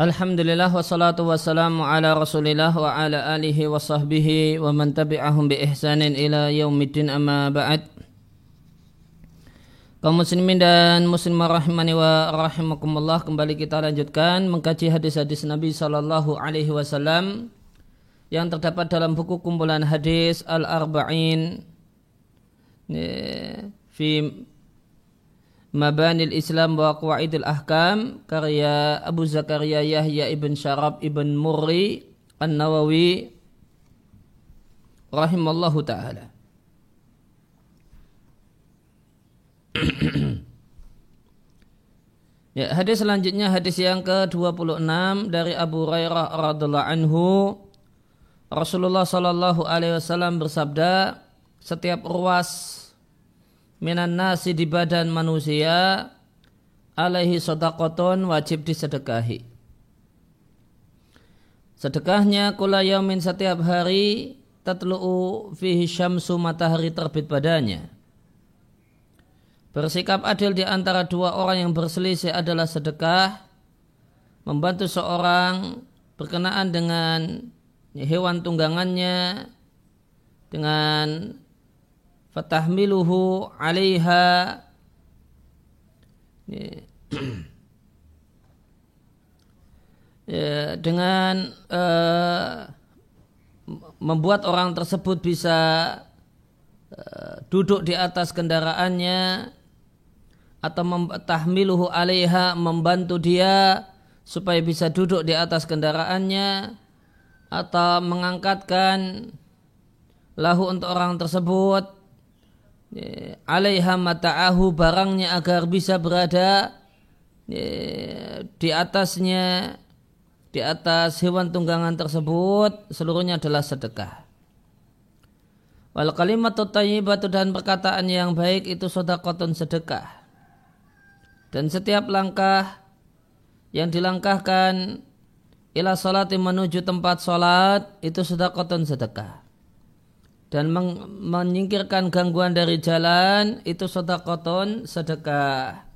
Alhamdulillah wassalatu wassalamu ala rasulillah wa ala alihi wa sahbihi wa man tabi'ahum bi ihsanin ila yaumiddin amma ba'd. Kaum muslimin dan muslimah rahimani wa rahimakumullah kembali kita lanjutkan mengkaji hadis-hadis Nabi sallallahu alaihi wasallam yang terdapat dalam buku kumpulan hadis Al-Arba'in fi Mabanil Islam wa Qawaidil Ahkam karya Abu Zakaria Yahya ibn Syarab ibn Murri An-Nawawi rahimallahu taala. ya, hadis selanjutnya hadis yang ke-26 dari Abu Hurairah radhiallahu anhu Rasulullah sallallahu alaihi wasallam bersabda setiap ruas minan nasi di badan manusia alaihi sodakoton wajib disedekahi. Sedekahnya kula yaumin setiap hari tatlu'u fihi syamsu matahari terbit padanya. Bersikap adil di antara dua orang yang berselisih adalah sedekah. Membantu seorang berkenaan dengan hewan tunggangannya dengan fatahmiluhu alaiha. Ya, dengan uh, membuat orang tersebut bisa uh, duduk di atas kendaraannya atau tahmiluhu alaiha membantu dia supaya bisa duduk di atas kendaraannya atau mengangkatkan lahu untuk orang tersebut. Ya, alaiha mata'ahu barangnya agar bisa berada di atasnya di atas hewan tunggangan tersebut seluruhnya adalah sedekah. Wal kalimat tayyibatu dan perkataan yang baik itu sedekatun sedekah. Dan setiap langkah yang dilangkahkan ila salati menuju tempat salat itu sedekatun sedekah dan menyingkirkan gangguan dari jalan itu sodakoton sedekah.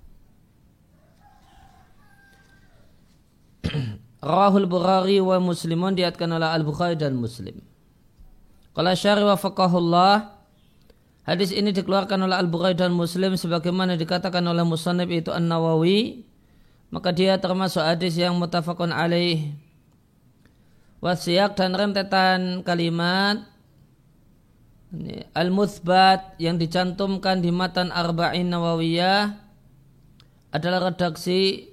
Rahul Bukhari wa Muslimun diatkan oleh Al Bukhari dan Muslim. Kalau syari wa faqahullah Hadis ini dikeluarkan oleh Al Bukhari dan Muslim sebagaimana dikatakan oleh Musannib itu An Nawawi maka dia termasuk hadis yang mutafakun alaih wasiak dan rentetan kalimat Al-Muthbat yang dicantumkan di matan Arba'in Nawawiyah adalah redaksi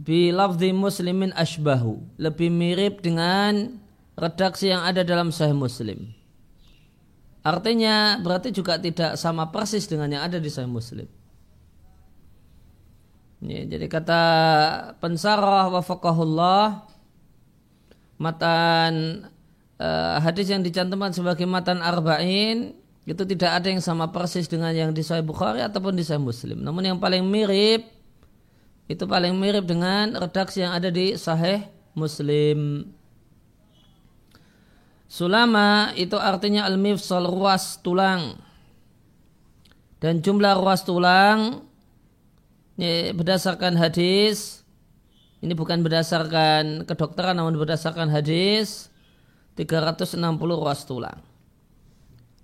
bi lafzi muslimin ashbahu lebih mirip dengan redaksi yang ada dalam Sahih Muslim. Artinya berarti juga tidak sama persis dengan yang ada di Sahih Muslim. Ya, jadi kata pensarah wa faqahullah matan uh, hadis yang dicantumkan sebagai matan arba'in itu tidak ada yang sama persis dengan yang di Sahih Bukhari ataupun di Sahih Muslim. Namun yang paling mirip itu paling mirip dengan redaksi yang ada di Sahih Muslim. Sulama itu artinya al-mifsal ruas tulang. Dan jumlah ruas tulang ini berdasarkan hadis ini bukan berdasarkan kedokteran namun berdasarkan hadis 360 ruas tulang.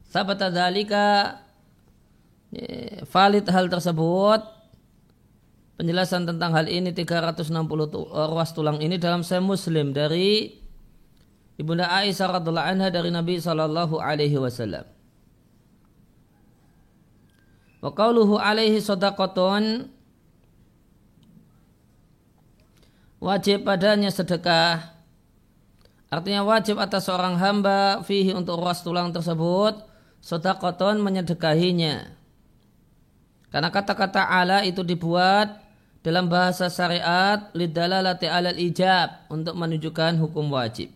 Sahabat dalika valid hal tersebut penjelasan tentang hal ini 360 ruas tulang ini dalam Sahih Muslim dari Ibunda Aisyah radhiallahu anha dari Nabi sallallahu alaihi wasallam. Wa qauluhu alaihi sadaqatun wajib padanya sedekah Artinya wajib atas seorang hamba fihi untuk ruas tulang tersebut sodakoton menyedekahinya. Karena kata-kata ala itu dibuat dalam bahasa syariat lidalalati alal ijab untuk menunjukkan hukum wajib.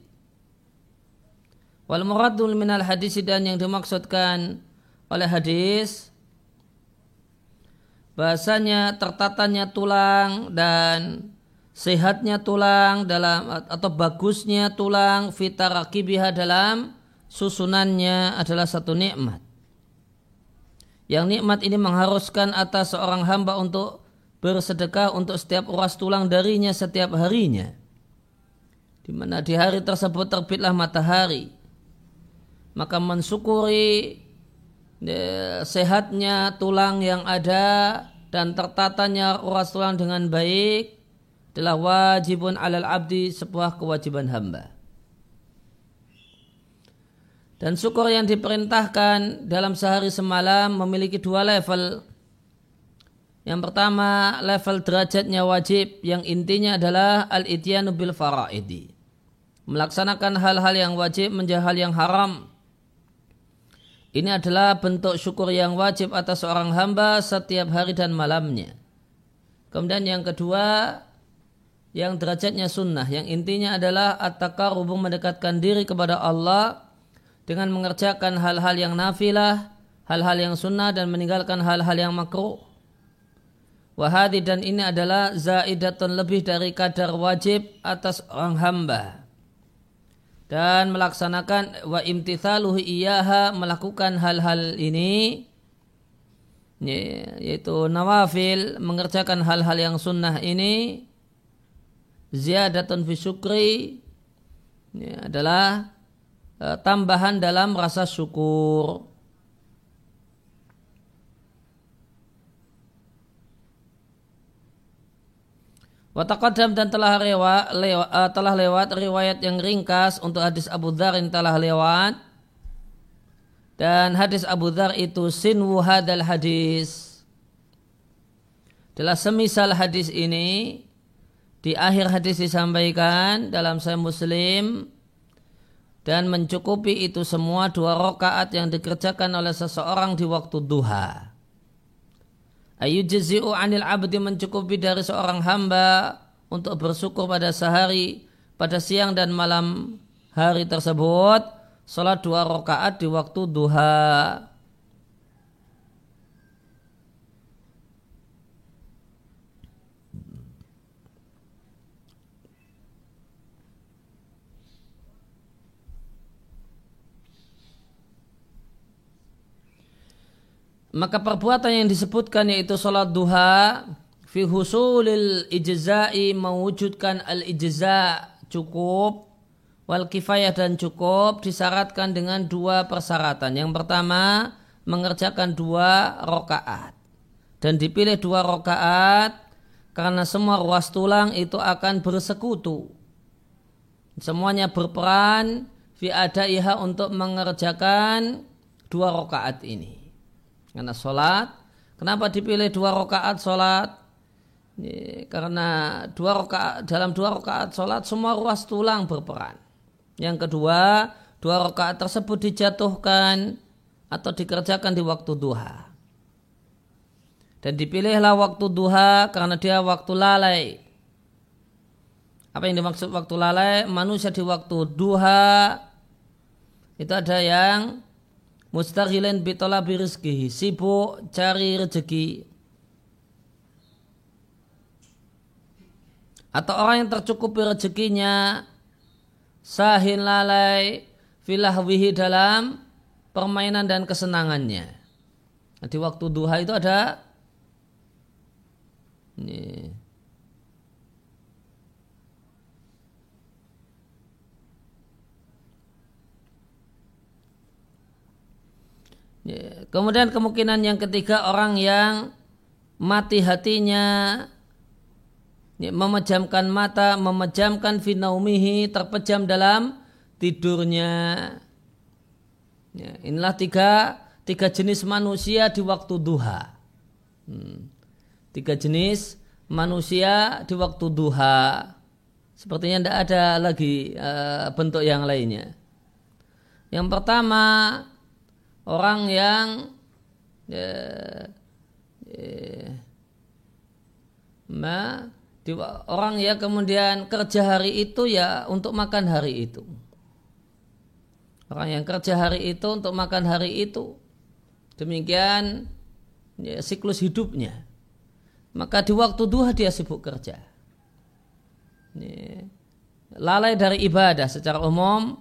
Wal muradul minal hadis dan yang dimaksudkan oleh hadis bahasanya tertatanya tulang dan sehatnya tulang dalam atau bagusnya tulang fitarakibiha dalam susunannya adalah satu nikmat. Yang nikmat ini mengharuskan atas seorang hamba untuk bersedekah untuk setiap uras tulang darinya setiap harinya. di mana di hari tersebut terbitlah matahari maka mensyukuri ya, sehatnya tulang yang ada dan tertatanya uras tulang dengan baik adalah wajibun alal abdi sebuah kewajiban hamba. Dan syukur yang diperintahkan dalam sehari semalam memiliki dua level. Yang pertama level derajatnya wajib yang intinya adalah al-ityanu bil faraidi. Melaksanakan hal-hal yang wajib menjadi hal yang haram. Ini adalah bentuk syukur yang wajib atas seorang hamba setiap hari dan malamnya. Kemudian yang kedua yang derajatnya sunnah yang intinya adalah at-taqarrub mendekatkan diri kepada Allah dengan mengerjakan hal-hal yang nafilah, hal-hal yang sunnah dan meninggalkan hal-hal yang makruh. Wahadi dan ini adalah zaidatun lebih dari kadar wajib atas orang hamba. Dan melaksanakan wa imtithaluhu iyaha melakukan hal-hal ini yaitu nawafil mengerjakan hal-hal yang sunnah ini ziyadatun fi syukri ini adalah Eh, tambahan dalam rasa syukur. Wataqadam dan telah lewat, lewat, uh, telah lewat riwayat yang ringkas untuk hadis Abu Dhar yang telah lewat. Dan hadis Abu Dhar itu sinwu hadal hadis. Adalah semisal hadis ini di akhir hadis disampaikan dalam saya Muslim dan mencukupi itu semua dua rakaat yang dikerjakan oleh seseorang di waktu duha. Ayu jazi'u anil abdi mencukupi dari seorang hamba untuk bersyukur pada sehari, pada siang dan malam hari tersebut, salat dua rakaat di waktu duha. Maka perbuatan yang disebutkan yaitu sholat duha fi husulil ijza'i mewujudkan al ijza cukup wal kifayah dan cukup disyaratkan dengan dua persyaratan. Yang pertama mengerjakan dua rokaat dan dipilih dua rokaat karena semua ruas tulang itu akan bersekutu. Semuanya berperan fi adaiha untuk mengerjakan dua rokaat ini. Karena sholat, kenapa dipilih dua rakaat sholat? Karena dua rakaat dalam dua rakaat sholat semua ruas tulang berperan. Yang kedua, dua rakaat tersebut dijatuhkan atau dikerjakan di waktu duha. Dan dipilihlah waktu duha karena dia waktu lalai. Apa yang dimaksud waktu lalai? Manusia di waktu duha itu ada yang mustaghilan bitolabi rizki sibuk cari rezeki. Atau orang yang tercukupi rezekinya sahin lalai filahwihi dalam permainan dan kesenangannya. Di waktu duha itu ada ini, Ya, kemudian kemungkinan yang ketiga orang yang mati hatinya ya, memejamkan mata, memejamkan finaumihi, terpejam dalam tidurnya. Ya, inilah tiga, tiga jenis manusia di waktu duha. Hmm. Tiga jenis manusia di waktu duha. Sepertinya tidak ada lagi uh, bentuk yang lainnya. Yang pertama orang yang ya, ya, ma, orang yang kemudian kerja hari itu ya untuk makan hari itu. Orang yang kerja hari itu untuk makan hari itu. Demikian ya, siklus hidupnya. Maka di waktu duha dia sibuk kerja. Ya, lalai dari ibadah secara umum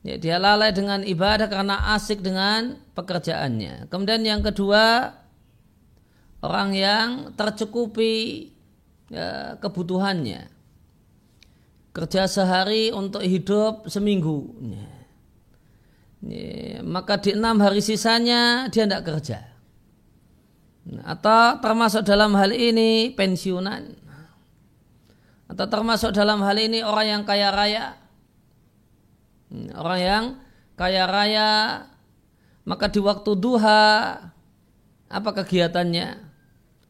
Ya, dia lalai dengan ibadah karena asik dengan pekerjaannya. Kemudian yang kedua, orang yang tercukupi ya, kebutuhannya. kerja sehari untuk hidup seminggu. Maka di enam hari sisanya dia tidak kerja. Atau termasuk dalam hal ini pensiunan. Atau termasuk dalam hal ini orang yang kaya raya. Orang yang kaya raya maka di waktu duha apa kegiatannya?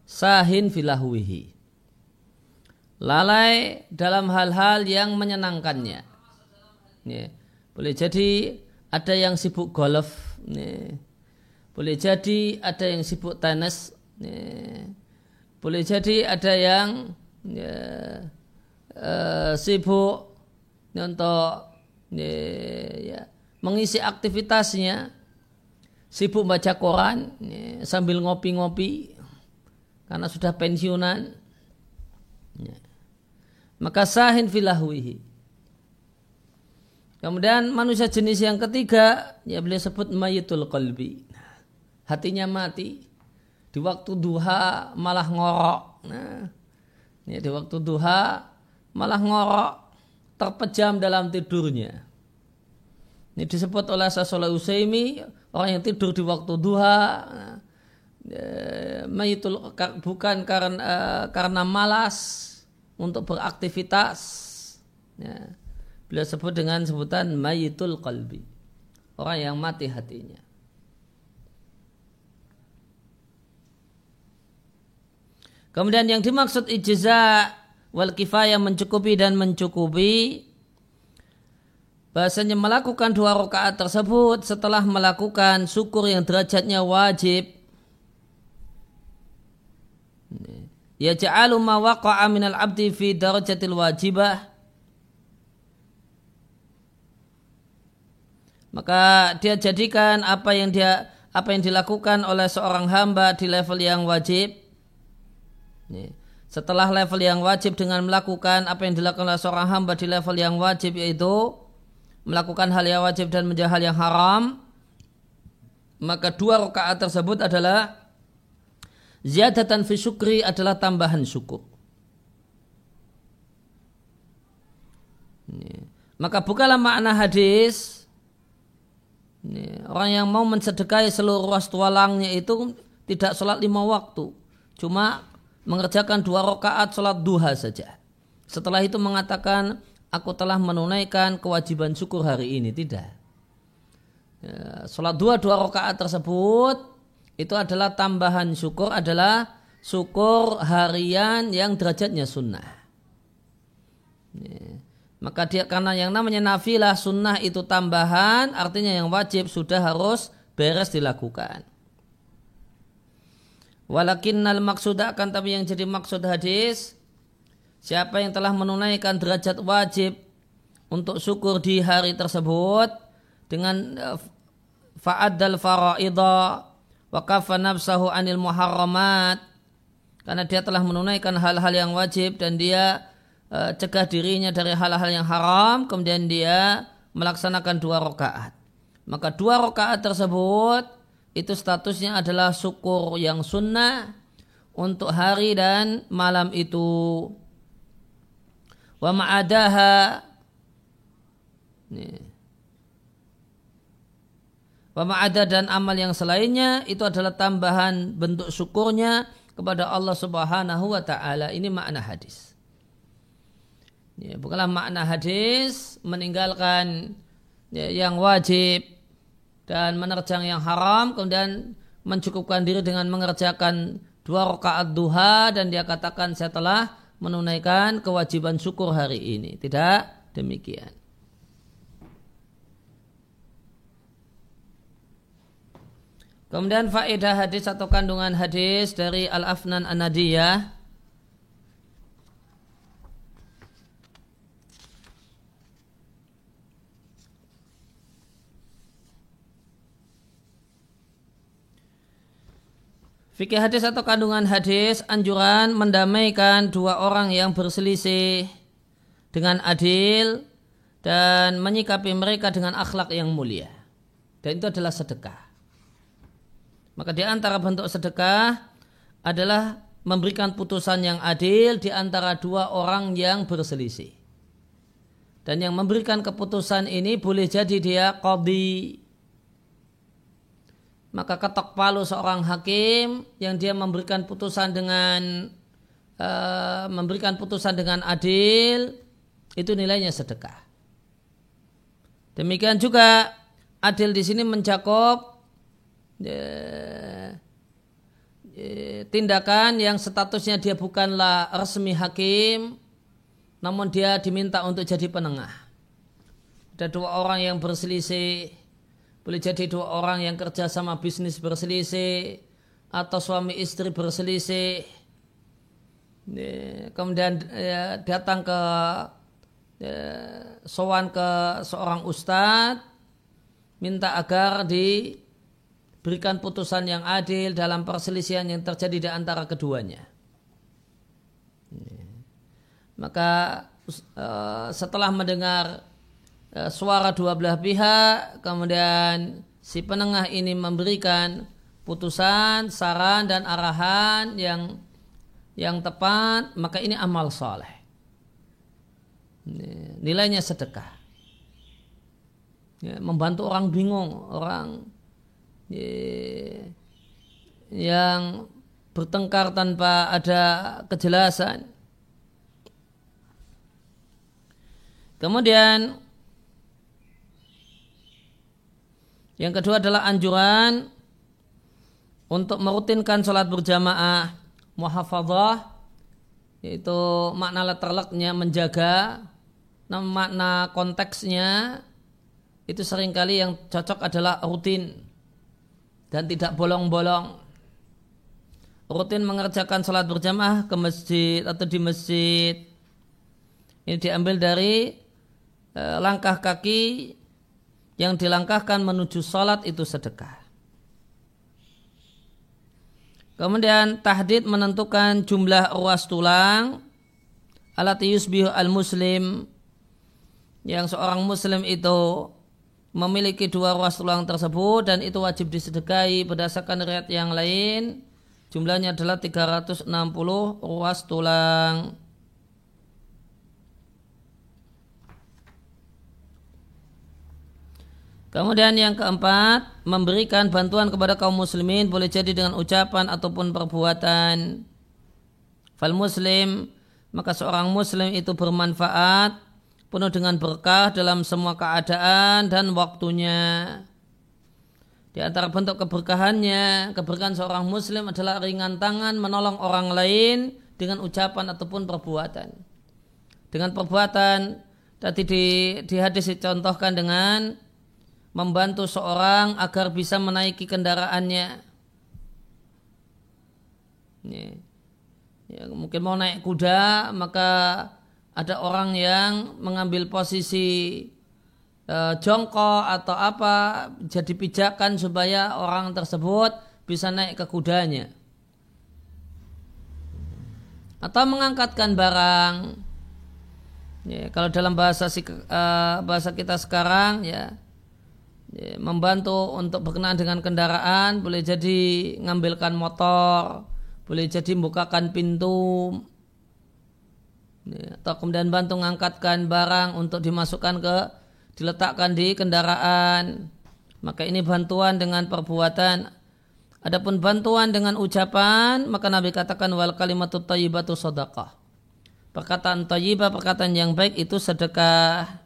Sahin filahwihi lalai dalam hal-hal yang menyenangkannya. Ya. Boleh jadi ada yang sibuk golf, ya. boleh jadi ada yang sibuk tenis, ya. boleh jadi ada yang ya, uh, sibuk untuk ya, mengisi aktivitasnya, sibuk baca koran ya, sambil ngopi-ngopi karena sudah pensiunan. Ya maka sahin filahwihi. Kemudian manusia jenis yang ketiga, ya beliau sebut mayitul qalbi. Hatinya mati. Di waktu duha malah ngorok. Nah, ya di waktu duha malah ngorok. Terpejam dalam tidurnya. Ini disebut oleh Sasola Usaimi, orang yang tidur di waktu duha. Ya, mayitul bukan karena karena malas untuk beraktivitas. Ya. Beliau sebut dengan sebutan mayitul qalbi. Orang yang mati hatinya. Kemudian yang dimaksud ijza wal kifayah mencukupi dan mencukupi. Bahasanya melakukan dua rakaat tersebut setelah melakukan syukur yang derajatnya wajib. Ya ja'alu ma waqa'a minal abdi fi darajatil wajibah. Maka dia jadikan apa yang dia apa yang dilakukan oleh seorang hamba di level yang wajib setelah level yang wajib dengan melakukan apa yang dilakukan oleh seorang hamba di level yang wajib yaitu melakukan hal yang wajib dan menjadi hal yang haram maka dua rakaat tersebut adalah Ziyadatan fi syukri adalah tambahan syukur. Maka bukalah makna hadis. Orang yang mau mensedekahi seluruh ruas tualangnya itu tidak sholat lima waktu, cuma mengerjakan dua rakaat sholat duha saja. Setelah itu mengatakan aku telah menunaikan kewajiban syukur hari ini tidak. Ya, sholat dua dua rakaat tersebut itu adalah tambahan syukur adalah syukur harian yang derajatnya sunnah. Maka dia karena yang namanya nafilah sunnah itu tambahan artinya yang wajib sudah harus beres dilakukan. Walakinnal maksud akan tapi yang jadi maksud hadis siapa yang telah menunaikan derajat wajib untuk syukur di hari tersebut dengan eh, fa'adal faraidah waqafa nafsahu anil muharramat karena dia telah menunaikan hal-hal yang wajib dan dia uh, cegah dirinya dari hal-hal yang haram kemudian dia melaksanakan dua rakaat. Maka dua rakaat tersebut itu statusnya adalah syukur yang sunnah untuk hari dan malam itu wa ma'adaha nih Pema'ada dan amal yang selainnya itu adalah tambahan bentuk syukurnya kepada Allah Subhanahu wa taala. Ini makna hadis. Ya, bukanlah makna hadis meninggalkan ya, yang wajib dan menerjang yang haram kemudian mencukupkan diri dengan mengerjakan dua rakaat duha dan dia katakan saya telah menunaikan kewajiban syukur hari ini. Tidak demikian. Kemudian faedah hadis atau kandungan hadis dari Al-Afnan An-Nadiyah Fikih hadis atau kandungan hadis anjuran mendamaikan dua orang yang berselisih dengan adil dan menyikapi mereka dengan akhlak yang mulia. Dan itu adalah sedekah. Maka di antara bentuk sedekah adalah memberikan putusan yang adil di antara dua orang yang berselisih. Dan yang memberikan keputusan ini boleh jadi dia qadi. Maka ketok palu seorang hakim yang dia memberikan putusan dengan uh, memberikan putusan dengan adil itu nilainya sedekah. Demikian juga adil di sini mencakup ya, tindakan yang statusnya dia bukanlah resmi hakim namun dia diminta untuk jadi penengah. Ada dua orang yang berselisih, boleh jadi dua orang yang kerja sama bisnis berselisih, atau suami istri berselisih. Kemudian ya, datang ke ya, sowan ke seorang ustadz, minta agar diberikan putusan yang adil dalam perselisihan yang terjadi di antara keduanya. Maka uh, setelah mendengar suara dua belah pihak, kemudian si penengah ini memberikan putusan, saran dan arahan yang yang tepat, maka ini amal soleh. Nilainya sedekah. Ya, membantu orang bingung, orang ya, yang bertengkar tanpa ada kejelasan Kemudian yang kedua adalah anjuran untuk merutinkan sholat berjamaah muhafadzah yaitu makna letterleknya menjaga nah, makna konteksnya itu sering kali yang cocok adalah rutin dan tidak bolong-bolong. Rutin mengerjakan sholat berjamaah ke masjid atau di masjid. Ini diambil dari Eh, langkah kaki yang dilangkahkan menuju sholat itu sedekah. Kemudian tahdid menentukan jumlah ruas tulang alat yusbihu al-muslim yang seorang muslim itu memiliki dua ruas tulang tersebut dan itu wajib disedekahi berdasarkan riwayat yang lain jumlahnya adalah 360 ruas tulang. Kemudian yang keempat, memberikan bantuan kepada kaum muslimin boleh jadi dengan ucapan ataupun perbuatan. Fal muslim, maka seorang muslim itu bermanfaat, penuh dengan berkah dalam semua keadaan dan waktunya. Di antara bentuk keberkahannya, keberkahan seorang muslim adalah ringan tangan menolong orang lain dengan ucapan ataupun perbuatan. Dengan perbuatan, tadi di, di hadis dicontohkan dengan membantu seorang agar bisa menaiki kendaraannya. Ya. Mungkin mau naik kuda, maka ada orang yang mengambil posisi e, jongkok atau apa, jadi pijakan supaya orang tersebut bisa naik ke kudanya. Atau mengangkatkan barang. Ya, kalau dalam bahasa uh, bahasa kita sekarang ya, membantu untuk berkenaan dengan kendaraan boleh jadi ngambilkan motor boleh jadi bukakan pintu ya, atau kemudian bantu mengangkatkan barang untuk dimasukkan ke diletakkan di kendaraan. Maka ini bantuan dengan perbuatan. Adapun bantuan dengan ucapan maka Nabi katakan wal kalimatu thayyibatu sadaqah. Perkataan thayyibah perkataan yang baik itu sedekah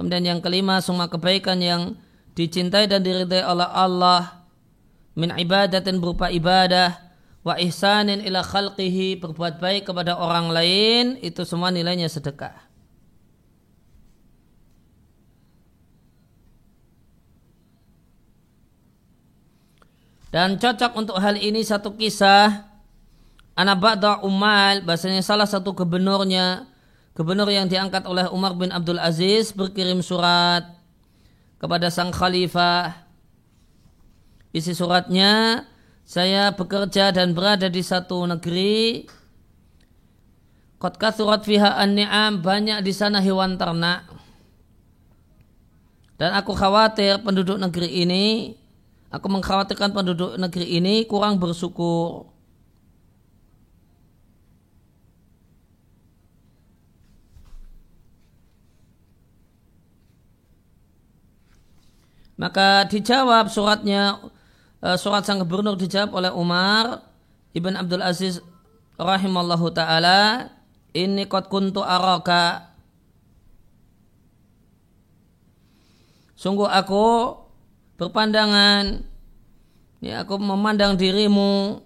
Kemudian yang kelima, semua kebaikan yang dicintai dan diridai oleh Allah min ibadatin berupa ibadah wa ihsanin ila khalqihi berbuat baik kepada orang lain itu semua nilainya sedekah. Dan cocok untuk hal ini satu kisah anak umal bahasanya salah satu gubernurnya Gubernur yang diangkat oleh Umar bin Abdul Aziz berkirim surat kepada sang khalifah. Isi suratnya, saya bekerja dan berada di satu negeri. Qad kathurat fiha an-ni'am, banyak di sana hewan ternak. Dan aku khawatir penduduk negeri ini, aku mengkhawatirkan penduduk negeri ini kurang bersyukur. Maka dijawab suratnya uh, surat sang gubernur dijawab oleh Umar ibn Abdul Aziz rahimallahu taala ini kot kuntu araka. Sungguh aku berpandangan ya aku memandang dirimu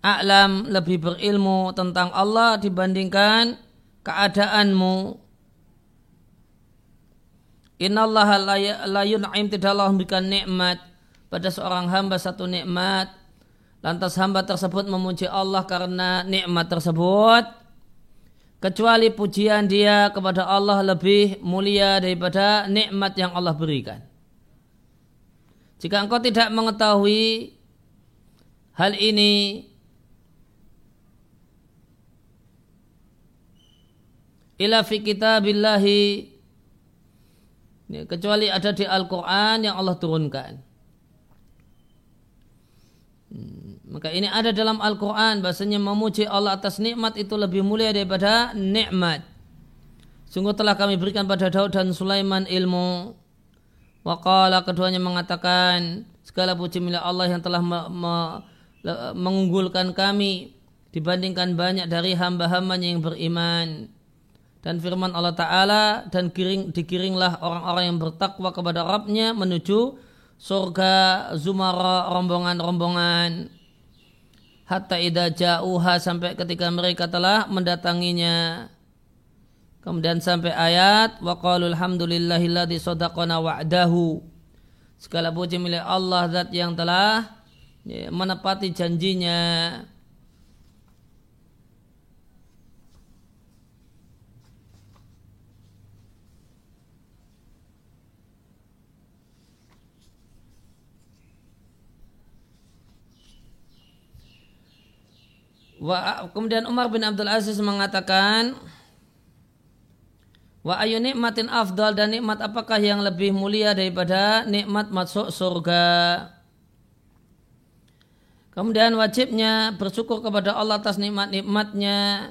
a'lam lebih berilmu tentang Allah dibandingkan keadaanmu Innallaha la yun'im tidaklah memberikan nikmat pada seorang hamba satu nikmat. Lantas hamba tersebut memuji Allah karena nikmat tersebut. Kecuali pujian dia kepada Allah lebih mulia daripada nikmat yang Allah berikan. Jika engkau tidak mengetahui hal ini, ila fi kitabillahi Ya, kecuali ada di Al-Quran yang Allah turunkan. Hmm, maka ini ada dalam Al-Quran bahasanya memuji Allah atas nikmat itu lebih mulia daripada nikmat. Sungguh telah kami berikan pada Daud dan Sulaiman ilmu. Waqala keduanya mengatakan segala puji milik Allah yang telah me, me, mengunggulkan kami dibandingkan banyak dari hamba-hambanya yang beriman dan firman Allah Ta'ala dan kiring, dikiringlah orang-orang yang bertakwa kepada Rabbnya menuju surga zumara rombongan-rombongan. Hatta idha ja'uha sampai ketika mereka telah mendatanginya. Kemudian sampai ayat wa qalu alhamdulillahilladzi sadaqana wa'dahu. Segala puji milik Allah zat yang telah ya, menepati janjinya Wa, kemudian Umar bin Abdul Aziz mengatakan Wa ayu nikmatin afdal dan nikmat apakah yang lebih mulia daripada nikmat masuk surga? Kemudian wajibnya bersyukur kepada Allah atas nikmat-nikmatnya.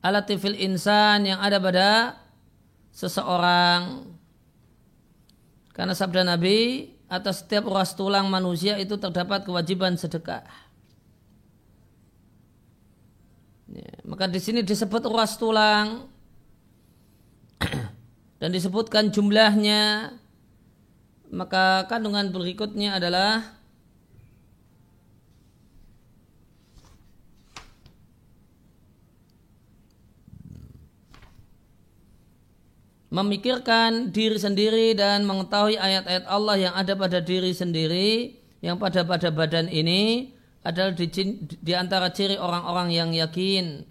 Alatifil insan yang ada pada seseorang. Karena sabda Nabi atas setiap ruas tulang manusia itu terdapat kewajiban sedekah Ya, maka di sini disebut ruas tulang dan disebutkan jumlahnya. Maka kandungan berikutnya adalah memikirkan diri sendiri dan mengetahui ayat-ayat Allah yang ada pada diri sendiri yang pada pada badan ini adalah di, di antara ciri orang-orang yang yakin.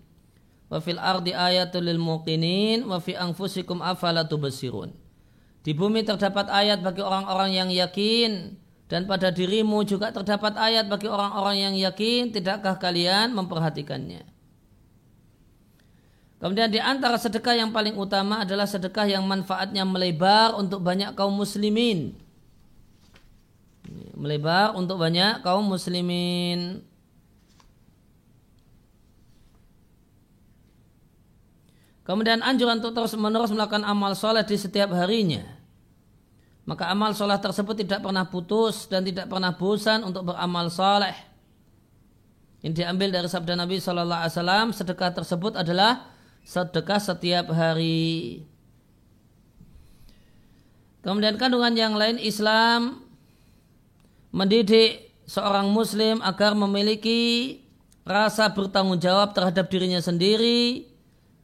Wa fil ardi ayatul lil muqinin wa fi anfusikum afala tubsirun. Di bumi terdapat ayat bagi orang-orang yang yakin dan pada dirimu juga terdapat ayat bagi orang-orang yang yakin, tidakkah kalian memperhatikannya? Kemudian di antara sedekah yang paling utama adalah sedekah yang manfaatnya melebar untuk banyak kaum muslimin melebar untuk banyak kaum muslimin. Kemudian anjuran untuk terus menerus melakukan amal soleh di setiap harinya. Maka amal soleh tersebut tidak pernah putus dan tidak pernah bosan untuk beramal soleh. Yang diambil dari sabda Nabi Shallallahu Alaihi Wasallam, sedekah tersebut adalah sedekah setiap hari. Kemudian kandungan yang lain Islam mendidik seorang muslim agar memiliki rasa bertanggung jawab terhadap dirinya sendiri,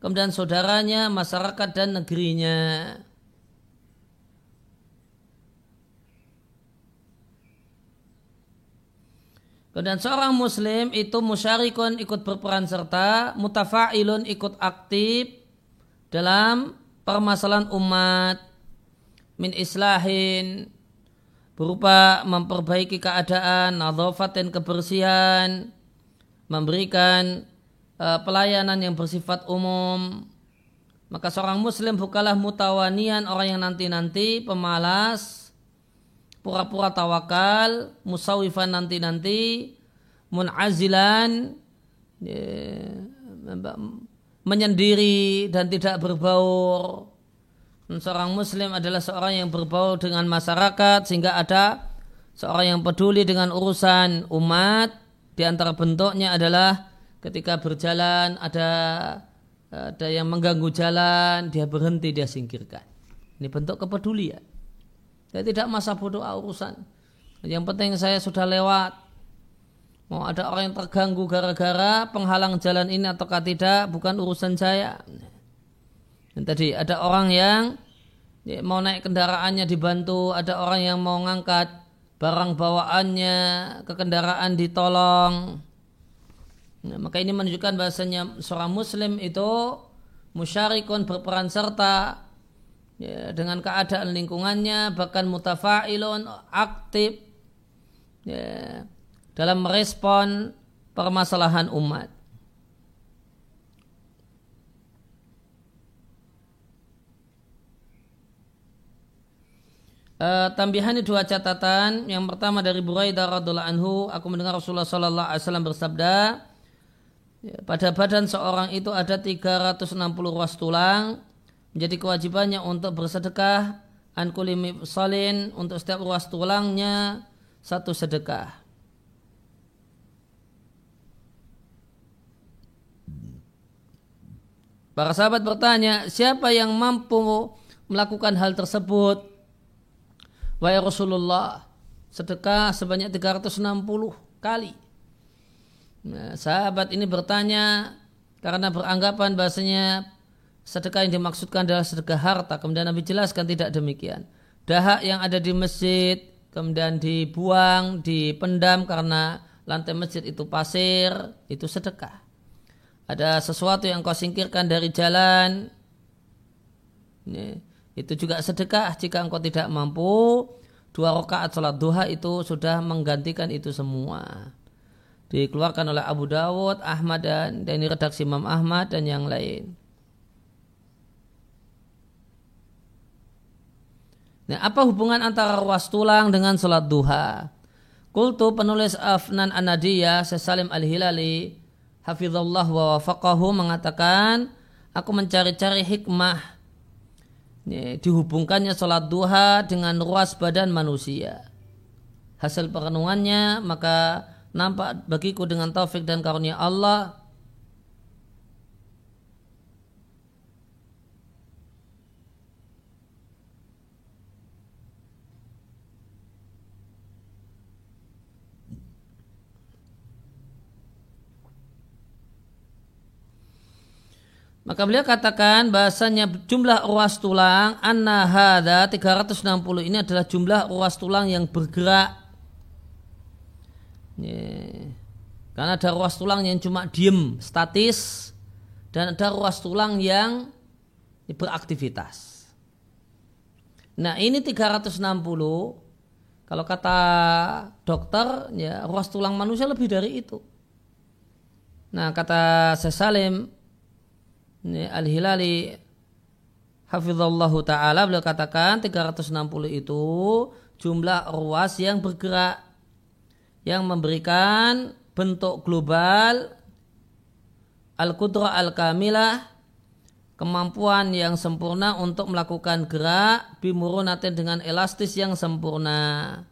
kemudian saudaranya, masyarakat dan negerinya. Kemudian seorang muslim itu musyarikun ikut berperan serta, mutafa'ilun ikut aktif dalam permasalahan umat min islahin berupa memperbaiki keadaan, nadhafat dan kebersihan, memberikan uh, pelayanan yang bersifat umum. Maka seorang muslim bukalah mutawanian orang yang nanti-nanti pemalas, pura-pura tawakal, musawifan nanti-nanti, munazilan, ya, menyendiri dan tidak berbaur, seorang muslim adalah seorang yang berbau dengan masyarakat sehingga ada seorang yang peduli dengan urusan umat. Di antara bentuknya adalah ketika berjalan ada ada yang mengganggu jalan dia berhenti dia singkirkan. Ini bentuk kepedulian. Saya tidak masa bodoh urusan. Yang penting saya sudah lewat. Mau ada orang yang terganggu gara-gara penghalang jalan ini ataukah tidak bukan urusan saya dan tadi ada orang yang ya, mau naik kendaraannya dibantu ada orang yang mau ngangkat barang bawaannya ke kendaraan ditolong Nah, maka ini menunjukkan bahasanya seorang muslim itu musyarikun berperan serta ya, dengan keadaan lingkungannya bahkan mutafailun aktif ya, dalam merespon permasalahan umat. Uh, tambihan dua catatan. Yang pertama dari Buraidah radhiallahu anhu, aku mendengar Rasulullah sallallahu alaihi wasallam bersabda, Ya, pada badan seorang itu ada 360 ruas tulang. Menjadi kewajibannya untuk bersedekah an salin untuk setiap ruas tulangnya satu sedekah. Para sahabat bertanya, siapa yang mampu melakukan hal tersebut? Wahai Rasulullah, sedekah sebanyak 360 kali. Nah, sahabat ini bertanya karena beranggapan bahasanya sedekah yang dimaksudkan adalah sedekah harta. Kemudian Nabi jelaskan tidak demikian. Dahak yang ada di masjid kemudian dibuang, dipendam karena lantai masjid itu pasir, itu sedekah. Ada sesuatu yang kau singkirkan dari jalan, itu juga sedekah jika engkau tidak mampu. Dua rakaat sholat duha itu sudah menggantikan itu semua dikeluarkan oleh Abu Dawud, Ahmad dan, dan ini redaksi Imam Ahmad dan yang lain. Nah, apa hubungan antara ruas tulang dengan sholat duha? Kultu penulis Afnan Anadiyah, Sesalim Al-Hilali, Hafizullah wa wafaqahu mengatakan, aku mencari-cari hikmah dihubungkannya sholat duha dengan ruas badan manusia. Hasil perenungannya, maka nampak bagiku dengan taufik dan karunia Allah Maka beliau katakan bahasanya jumlah ruas tulang anna hadha 360 ini adalah jumlah ruas tulang yang bergerak karena ada ruas tulang yang cuma diem, statis, dan ada ruas tulang yang beraktivitas. Nah ini 360, kalau kata dokter, ya ruas tulang manusia lebih dari itu. Nah kata Sesalim Al-Hilali Hafizallahu ta'ala beliau katakan 360 itu jumlah ruas yang bergerak yang memberikan bentuk global al-qudrah al-kamilah kemampuan yang sempurna untuk melakukan gerak bimurunatin dengan elastis yang sempurna.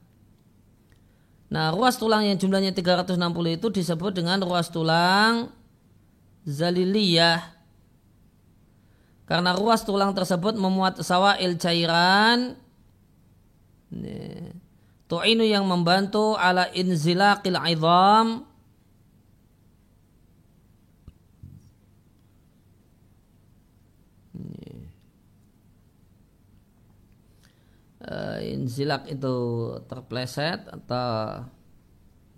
Nah, ruas tulang yang jumlahnya 360 itu disebut dengan ruas tulang zaliliyah. Karena ruas tulang tersebut memuat sawail cairan. Tu'inu yang membantu ala inzilaqil idham uh, inzilak itu terpleset atau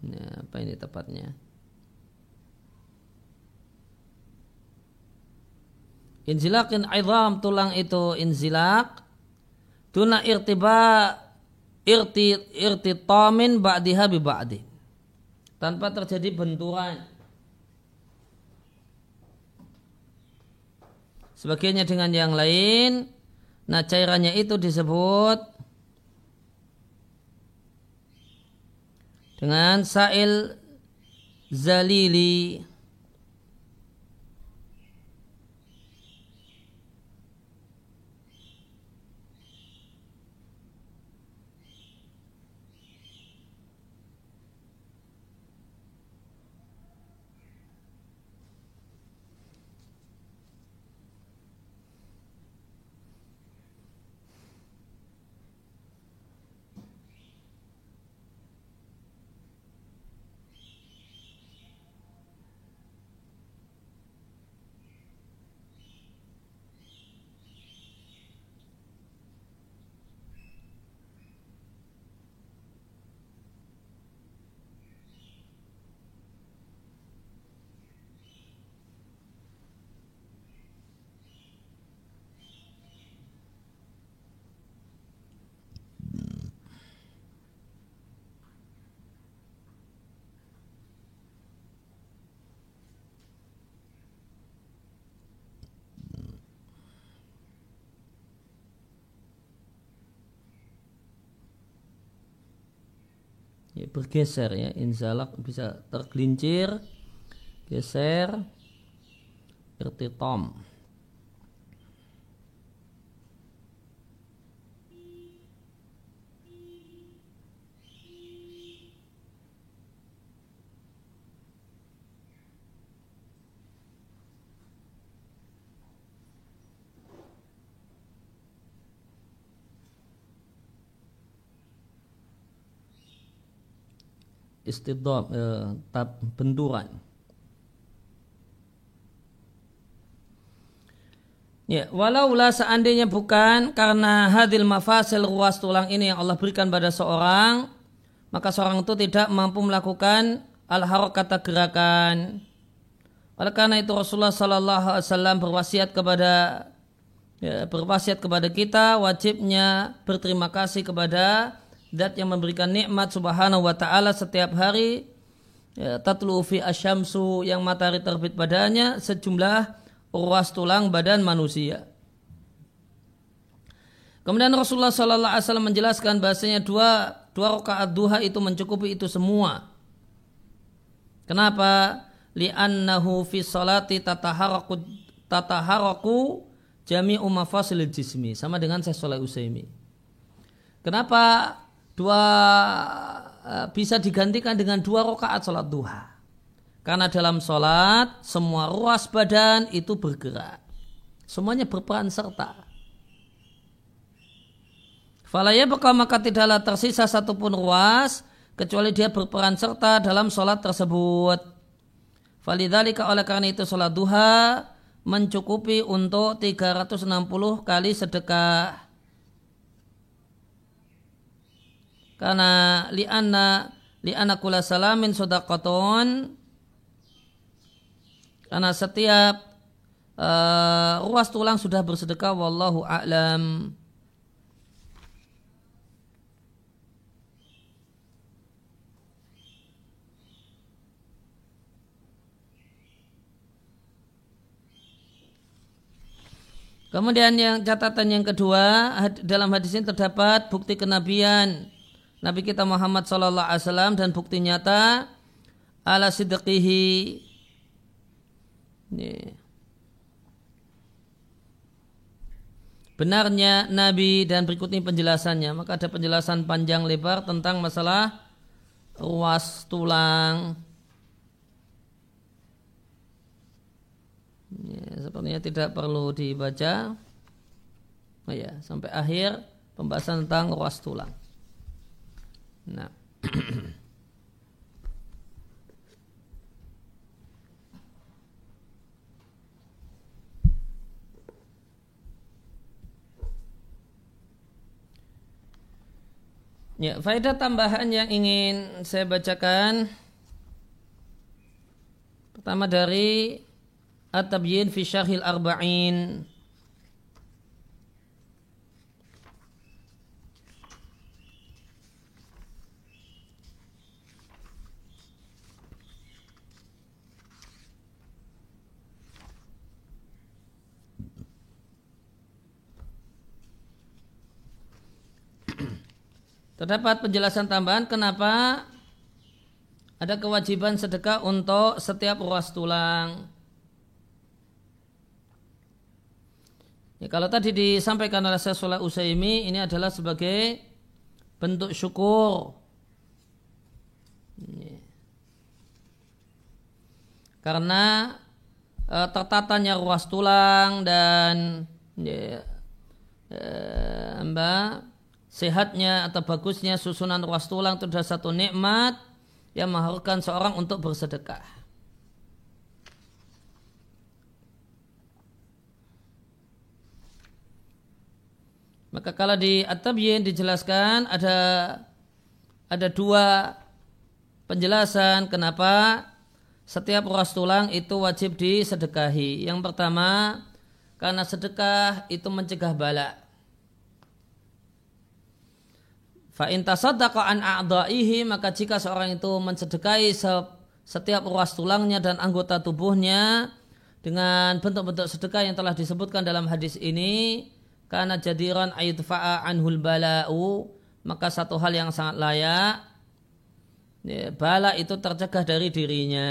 ya, apa ini tepatnya inzilakin idham tulang itu inzilak tuna irtiba irti irtitamin ba'diha bi ba'din tanpa terjadi benturan. Sebagainya dengan yang lain. Nah cairannya itu disebut dengan sail zalili ya, bergeser ya. Inzalak bisa tergelincir geser irtitom istidab eh, tab benturan. Ya, walaulah seandainya bukan karena hadil mafasil ruas tulang ini yang Allah berikan pada seorang, maka seorang itu tidak mampu melakukan al kata gerakan. Oleh karena itu Rasulullah Sallallahu Alaihi Wasallam berwasiat kepada ya, berwasiat kepada kita wajibnya berterima kasih kepada Zat yang memberikan nikmat subhanahu wa ta'ala setiap hari ya, tatlu asyamsu yang matahari terbit padanya sejumlah ruas tulang badan manusia. Kemudian Rasulullah Sallallahu Alaihi Wasallam menjelaskan bahasanya dua dua rakaat duha itu mencukupi itu semua. Kenapa? Li'annahu fi salati tataharaku tataharaku jami'u mafasilil jismi sama dengan saya sholat usaimi. Kenapa dua eh, bisa digantikan dengan dua rakaat sholat duha. Karena dalam sholat semua ruas badan itu bergerak. Semuanya berperan serta. Falaya bekal maka tidaklah tersisa satupun ruas kecuali dia berperan serta dalam sholat tersebut. Falidhalika oleh karena itu sholat duha mencukupi untuk 360 kali sedekah karena li'anna li'anna kula salamin sodakotun karena setiap uh, ruas tulang sudah bersedekah wallahu a'lam. Kemudian yang catatan yang kedua dalam hadis ini terdapat bukti kenabian Nabi kita Muhammad Sallallahu Alaihi Wasallam dan bukti nyata ala sidqihi. Benarnya Nabi dan berikut ini penjelasannya. Maka ada penjelasan panjang lebar tentang masalah ruas tulang. Ya, sepertinya tidak perlu dibaca. Oh ya sampai akhir pembahasan tentang ruas tulang Nah. Ya, faedah tambahan yang ingin saya bacakan pertama dari At-Tabyin fi Syarhil Arba'in Terdapat penjelasan tambahan kenapa ada kewajiban sedekah untuk setiap ruas tulang. Ya, kalau tadi disampaikan oleh saya Soleh Usaimi ini adalah sebagai bentuk syukur. Ya. Karena e, tertatanya ruas tulang dan ya, e, mbak sehatnya atau bagusnya susunan ruas tulang itu adalah satu nikmat yang mengharuskan seorang untuk bersedekah. Maka kalau di At-Tabyin dijelaskan ada ada dua penjelasan kenapa setiap ruas tulang itu wajib disedekahi. Yang pertama, karena sedekah itu mencegah balak. Fa in an a'dha'ihi maka jika seorang itu mensedekahi setiap ruas tulangnya dan anggota tubuhnya dengan bentuk-bentuk sedekah yang telah disebutkan dalam hadis ini karena jadiran ayudfa'a anhul bala'u maka satu hal yang sangat layak ya, bala itu tercegah dari dirinya.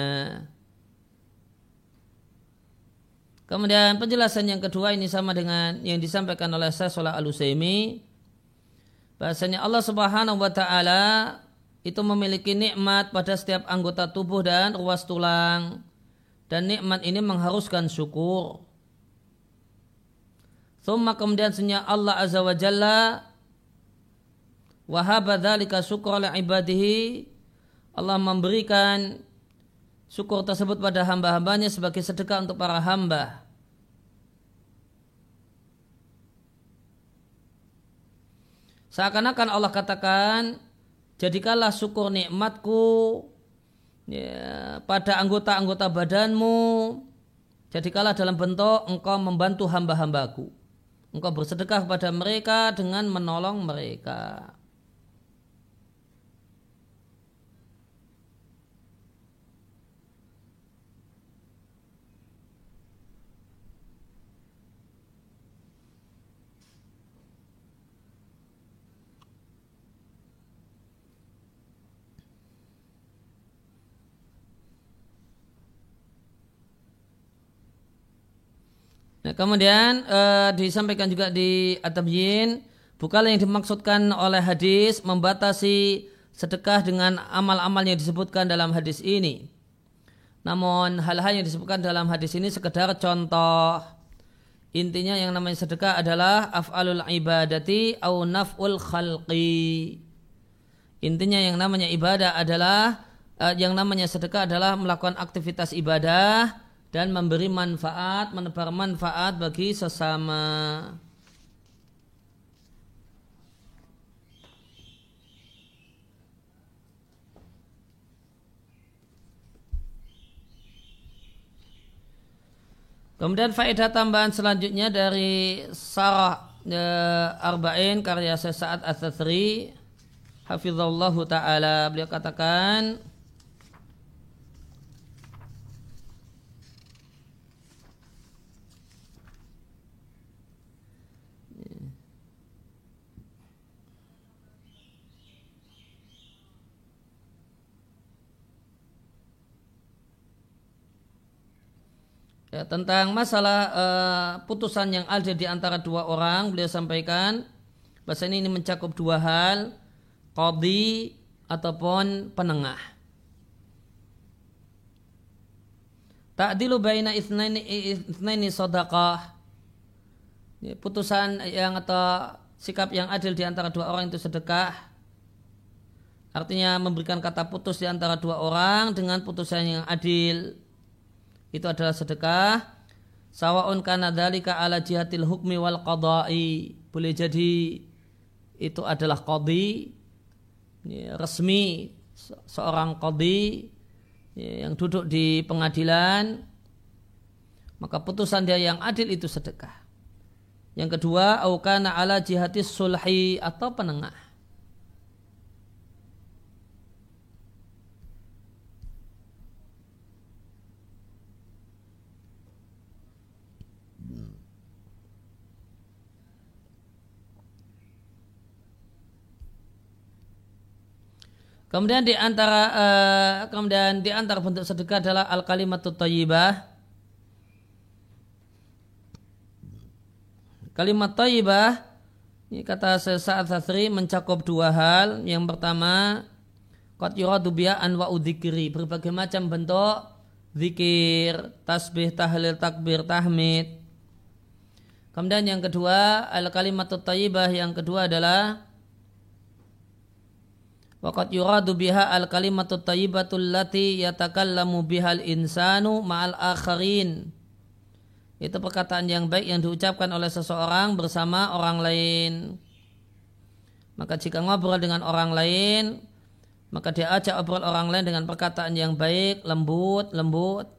Kemudian penjelasan yang kedua ini sama dengan yang disampaikan oleh saya Salah Al-Usaimi. Bahasanya Allah Subhanahu wa taala itu memiliki nikmat pada setiap anggota tubuh dan ruas tulang. Dan nikmat ini mengharuskan syukur. Thumma kemudian senyap Allah Azza wa Jalla wahaba dzalika syukra li ibadihi Allah memberikan syukur tersebut pada hamba-hambanya sebagai sedekah untuk para hamba. Seakan-akan Allah katakan, jadikanlah syukur nikmatku ya, pada anggota-anggota badanmu, jadikanlah dalam bentuk engkau membantu hamba-hambaku. Engkau bersedekah kepada mereka dengan menolong mereka. Nah, kemudian uh, disampaikan juga di At-Tabyin, yang dimaksudkan oleh hadis membatasi sedekah dengan amal-amal yang disebutkan dalam hadis ini. Namun hal-hal yang disebutkan dalam hadis ini sekedar contoh. Intinya yang namanya sedekah adalah af'alul ibadati au naf'ul khalqi. Intinya yang namanya ibadah adalah uh, yang namanya sedekah adalah melakukan aktivitas ibadah dan memberi manfaat, menebar manfaat bagi sesama. Kemudian faedah tambahan selanjutnya dari Sarah e, Arba'in karya Sa'ad As-Satsri Hafizallahu Ta'ala beliau katakan ya, tentang masalah uh, putusan yang ada di antara dua orang beliau sampaikan bahasa ini, ini mencakup dua hal qadi ataupun penengah. Ta'dilu baina itsnaini itsnaini sadaqah. Ya, putusan yang atau sikap yang adil di antara dua orang itu sedekah. Artinya memberikan kata putus di antara dua orang dengan putusan yang adil itu adalah sedekah. Sawaun kana dzalika ala jihatil hukmi wal qada'i. Boleh jadi itu adalah qadi ya, resmi seorang qadi ya, yang duduk di pengadilan. Maka putusan dia yang adil itu sedekah. Yang kedua au kana ala jihatis sulhi atau penengah Kemudian di antara uh, kemudian di antara bentuk sedekah adalah al kalimatut thayyibah. Kalimat thayyibah ini kata saat sasri mencakup dua hal. Yang pertama qad yuradu an wa udzikri, berbagai macam bentuk zikir, tasbih, tahlil, takbir, tahmid. Kemudian yang kedua al kalimatut thayyibah yang kedua adalah Waqad yuradu biha al kalimatu tayyibatul lati yatakallamu bihal insanu ma'al akharin. Itu perkataan yang baik yang diucapkan oleh seseorang bersama orang lain. Maka jika ngobrol dengan orang lain, maka dia ajak obrol orang lain dengan perkataan yang baik, lembut, lembut.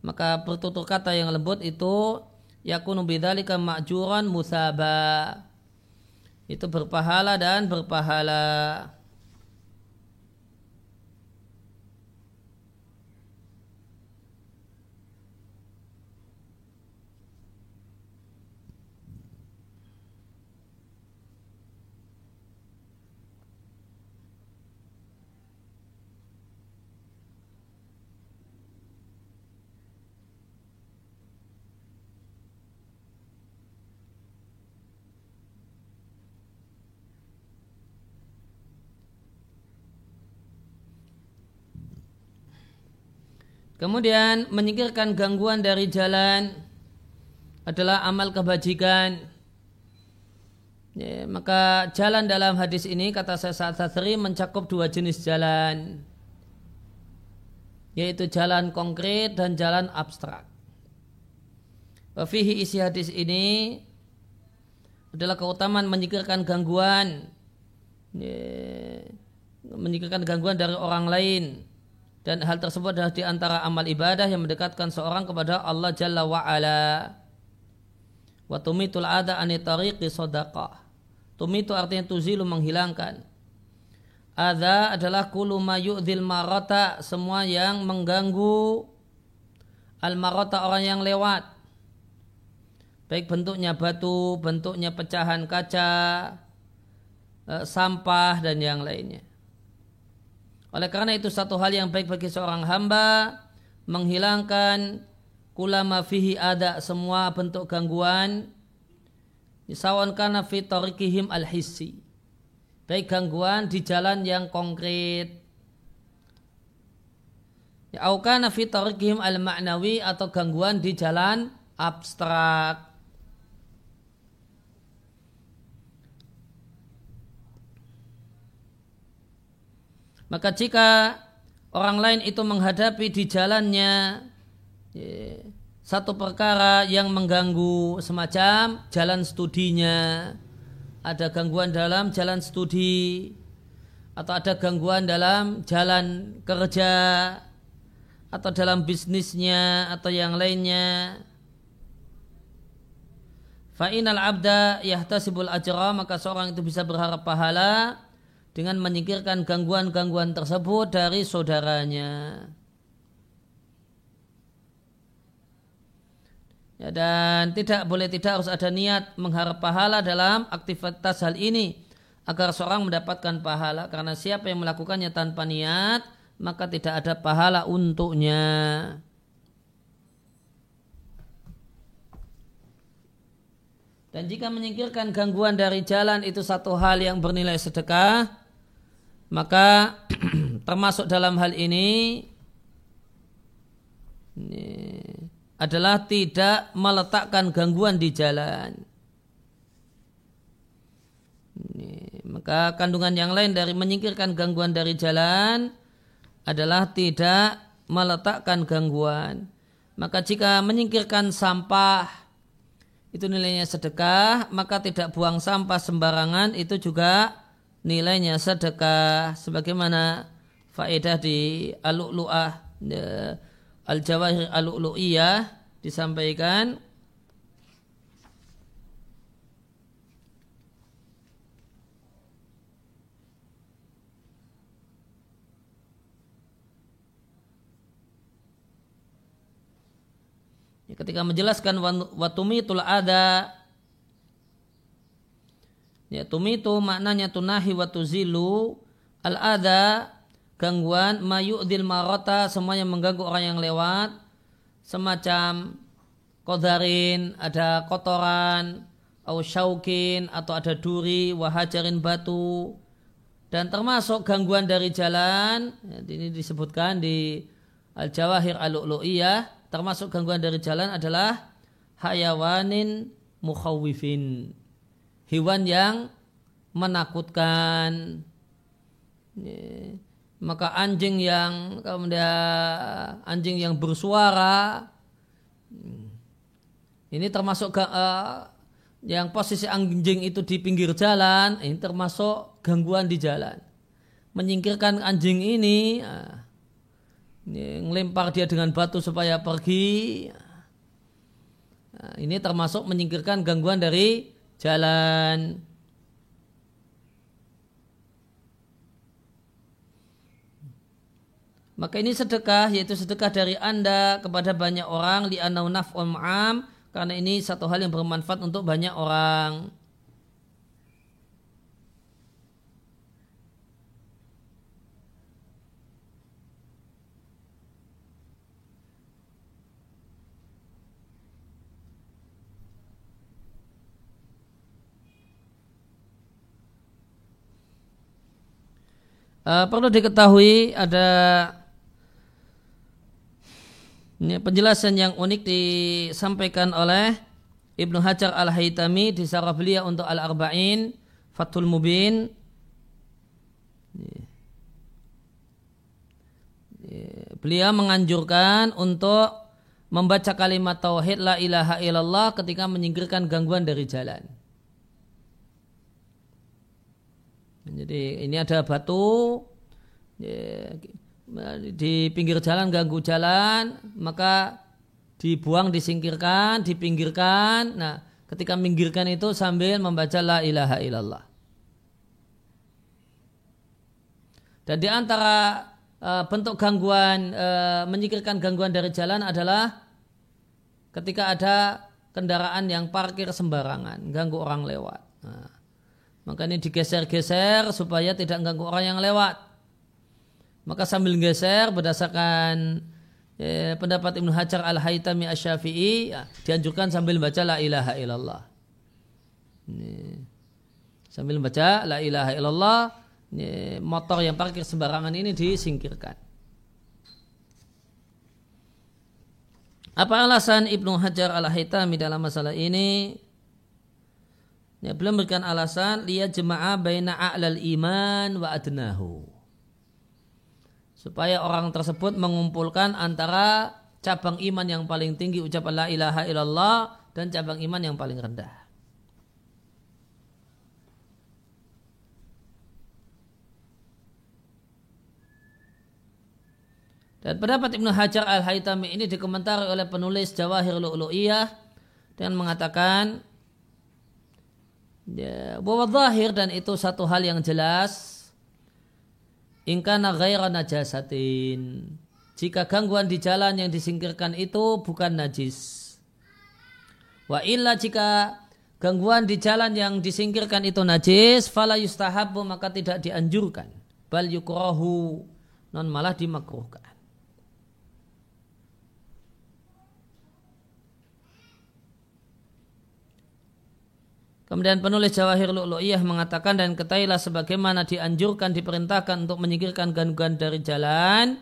Maka bertutur kata yang lembut itu yakunu bidzalika ma'juran musaba. Itu berpahala dan berpahala. Kemudian menyingkirkan gangguan dari jalan adalah amal kebajikan. Ya, maka jalan dalam hadis ini kata saya saat Sadri mencakup dua jenis jalan yaitu jalan konkret dan jalan abstrak. Wafihi isi hadis ini adalah keutamaan menyingkirkan gangguan ya, menyingkirkan gangguan dari orang lain dan hal tersebut adalah di antara amal ibadah yang mendekatkan seorang kepada Allah Jalla wa ala. Wa tumitul ada ani tariqi sadaqah. Tumitu artinya tuzilu menghilangkan. Ada adalah kulu ma yu'dhil marata semua yang mengganggu al marata orang yang lewat. Baik bentuknya batu, bentuknya pecahan kaca, eh, sampah dan yang lainnya. Oleh karena itu satu hal yang baik bagi seorang hamba menghilangkan kulama fihi ada semua bentuk gangguan sawan kana fi tariqihim al hissi baik gangguan di jalan yang konkret. Ya au kana fi tariqihim al ma'nawi atau gangguan di jalan abstrak Maka jika orang lain itu menghadapi di jalannya ya, satu perkara yang mengganggu semacam jalan studinya, ada gangguan dalam jalan studi, atau ada gangguan dalam jalan kerja, atau dalam bisnisnya, atau yang lainnya. Fa'inal abda yahtasibul ajra maka seorang itu bisa berharap pahala dengan menyingkirkan gangguan-gangguan tersebut dari saudaranya. Ya, dan tidak boleh tidak harus ada niat mengharap pahala dalam aktivitas hal ini agar seorang mendapatkan pahala karena siapa yang melakukannya tanpa niat maka tidak ada pahala untuknya. Dan jika menyingkirkan gangguan dari jalan itu satu hal yang bernilai sedekah, maka termasuk dalam hal ini, ini adalah tidak meletakkan gangguan di jalan. Ini, maka kandungan yang lain dari menyingkirkan gangguan dari jalan adalah tidak meletakkan gangguan. Maka jika menyingkirkan sampah itu nilainya sedekah, maka tidak buang sampah sembarangan itu juga nilainya sedekah sebagaimana faedah di al-lu'lu'ah ya, al-jawahir al-lu'lu'iyah disampaikan ketika menjelaskan watumitul ada Ya, tumitu maknanya tunahi wa tuzilu. Al ada gangguan mayu'dil marota semuanya mengganggu orang yang lewat. Semacam kodarin ada kotoran atau syaukin atau ada duri wahajarin batu. Dan termasuk gangguan dari jalan ya, ini disebutkan di al jawahir al termasuk gangguan dari jalan adalah hayawanin mukhawifin hewan yang menakutkan. Maka anjing yang kemudian anjing yang bersuara ini termasuk uh, yang posisi anjing itu di pinggir jalan ini termasuk gangguan di jalan. Menyingkirkan anjing ini, uh, ngelempar dia dengan batu supaya pergi. Uh, ini termasuk menyingkirkan gangguan dari jalan. Maka ini sedekah yaitu sedekah dari anda kepada banyak orang li anau naf'un ma'am karena ini satu hal yang bermanfaat untuk banyak orang. Uh, perlu diketahui ada Ini penjelasan yang unik disampaikan oleh Ibnu Hajar Al-Haytami di sarah beliau untuk Al-Arba'in Fathul Mubin Beliau menganjurkan untuk membaca kalimat tauhid la ilaha illallah ketika menyingkirkan gangguan dari jalan. Jadi ini ada batu di pinggir jalan ganggu jalan maka dibuang disingkirkan dipinggirkan. Nah ketika minggirkan itu sambil membaca la ilaha illallah. Dan di antara uh, bentuk gangguan uh, menyingkirkan gangguan dari jalan adalah ketika ada kendaraan yang parkir sembarangan ganggu orang lewat. Nah, maka ini digeser-geser supaya tidak ganggu orang yang lewat maka sambil geser berdasarkan ya, pendapat Ibnu Hajar Al-Haytami Asy-Syafi'i ya, dianjurkan sambil baca la ilaha illallah. Ini. Sambil baca la ilaha illallah, ini, motor yang parkir sembarangan ini disingkirkan. Apa alasan Ibnu Hajar Al-Haytami dalam masalah ini? Ya, belum berikan alasan lihat jemaah baina a'lal iman wa adnahu supaya orang tersebut mengumpulkan antara cabang iman yang paling tinggi ucapan la ilaha illallah dan cabang iman yang paling rendah. Dan pendapat Ibnu Hajar Al-Haytami ini dikomentari oleh penulis Jawahir Lu'lu'iyah dengan mengatakan ya, bahwa zahir dan itu satu hal yang jelas Ingkana ghaira najasatin. Jika gangguan di jalan yang disingkirkan itu bukan najis. Wa illa jika gangguan di jalan yang disingkirkan itu najis, fala yustahabu maka tidak dianjurkan. Bal yukrohu non malah dimakruhkan. Kemudian penulis Jawahir Lu'lu'iyah mengatakan dan ketahuilah sebagaimana dianjurkan diperintahkan untuk menyingkirkan gangguan dari jalan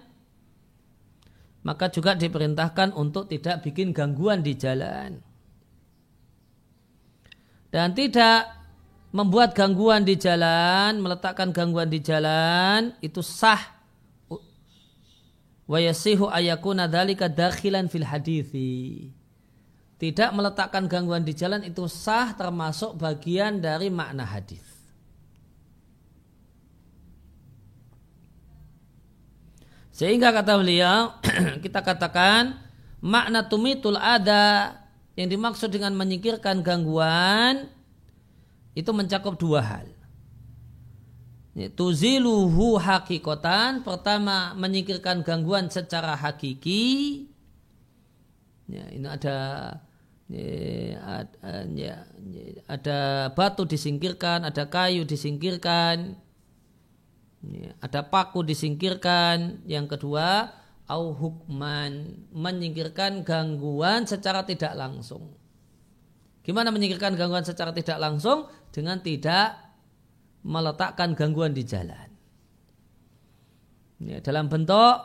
maka juga diperintahkan untuk tidak bikin gangguan di jalan. Dan tidak membuat gangguan di jalan, meletakkan gangguan di jalan itu sah wa yasihu ayakuna dzalika dakhilan fil hadithi tidak meletakkan gangguan di jalan itu sah termasuk bagian dari makna hadis. Sehingga kata beliau, kita katakan makna tumitul ada yang dimaksud dengan menyingkirkan gangguan itu mencakup dua hal. Tuziluhu hakikotan pertama menyingkirkan gangguan secara hakiki. Ya, ini ada ada batu disingkirkan, ada kayu disingkirkan, ada paku disingkirkan. Yang kedua, au hukman menyingkirkan gangguan secara tidak langsung. Gimana menyingkirkan gangguan secara tidak langsung? Dengan tidak meletakkan gangguan di jalan. Ya, dalam bentuk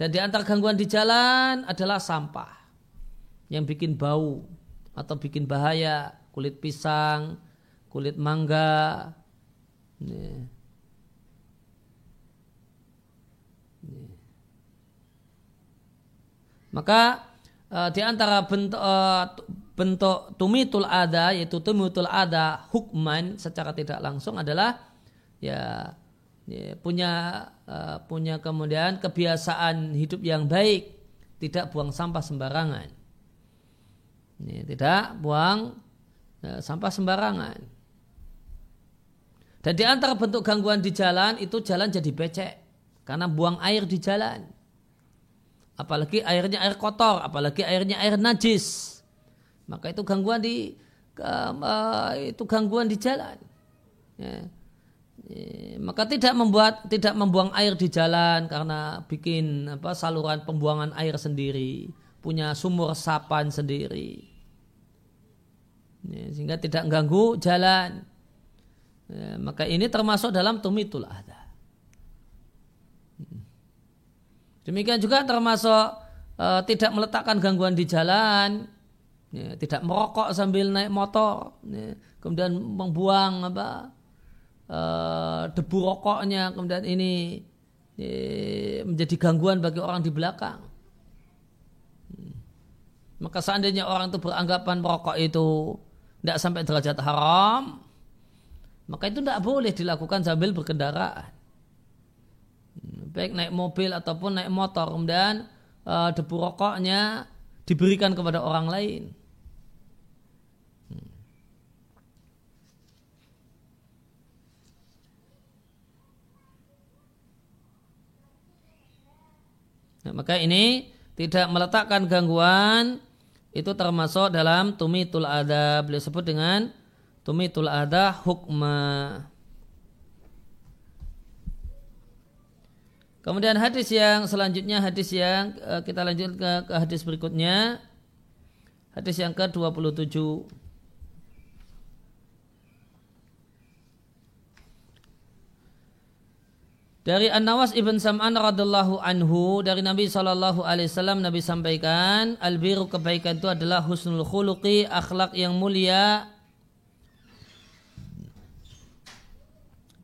dan di antara gangguan di jalan adalah sampah yang bikin bau atau bikin bahaya kulit pisang, kulit mangga. Nih. Maka uh, di antara bentuk uh, bentuk tumitul ada yaitu tumitul ada hukman secara tidak langsung adalah ya, ya punya uh, punya kemudian kebiasaan hidup yang baik tidak buang sampah sembarangan ini, tidak buang ya, sampah sembarangan. Dan di antara bentuk gangguan di jalan itu jalan jadi becek karena buang air di jalan. Apalagi airnya air kotor, apalagi airnya air najis. Maka itu gangguan di uh, itu gangguan di jalan. Ya. Ya, maka tidak membuat tidak membuang air di jalan karena bikin apa saluran pembuangan air sendiri punya sumur resapan sendiri. Ya, sehingga tidak mengganggu jalan. Ya, maka ini termasuk dalam tumitul ada. Demikian juga termasuk uh, tidak meletakkan gangguan di jalan, ya, tidak merokok sambil naik motor, ya, kemudian membuang apa uh, debu rokoknya, kemudian ini ya, menjadi gangguan bagi orang di belakang. Maka seandainya orang itu beranggapan merokok itu tidak sampai derajat haram, maka itu tidak boleh dilakukan sambil berkendaraan. Hmm, baik naik mobil ataupun naik motor, kemudian uh, debu rokoknya diberikan kepada orang lain. Hmm. Nah, maka ini tidak meletakkan gangguan itu termasuk dalam tumitul ada beliau sebut dengan tumitul ada hukma. Kemudian hadis yang selanjutnya hadis yang eh, kita lanjut ke, ke hadis berikutnya. Hadis yang ke-27. Dari An-Nawas ibn Sam'an radhiallahu anhu dari Nabi sallallahu alaihi wasallam Nabi sampaikan al-biru kebaikan itu adalah husnul khuluqi akhlak yang mulia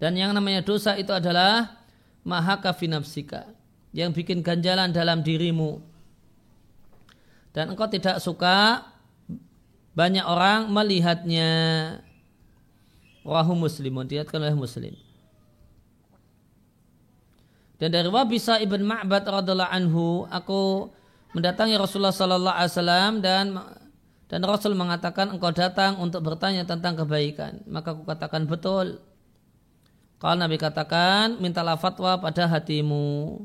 Dan yang namanya dosa itu adalah maha kafinapsika yang bikin ganjalan dalam dirimu. Dan engkau tidak suka banyak orang melihatnya. Wahu muslimun, diatkan oleh muslim. Dan dari Wabisa ibn Ma'bad radhiallahu anhu, aku mendatangi Rasulullah sallallahu alaihi wasallam dan dan Rasul mengatakan engkau datang untuk bertanya tentang kebaikan. Maka aku katakan betul. Kalau Nabi katakan, mintalah fatwa pada hatimu.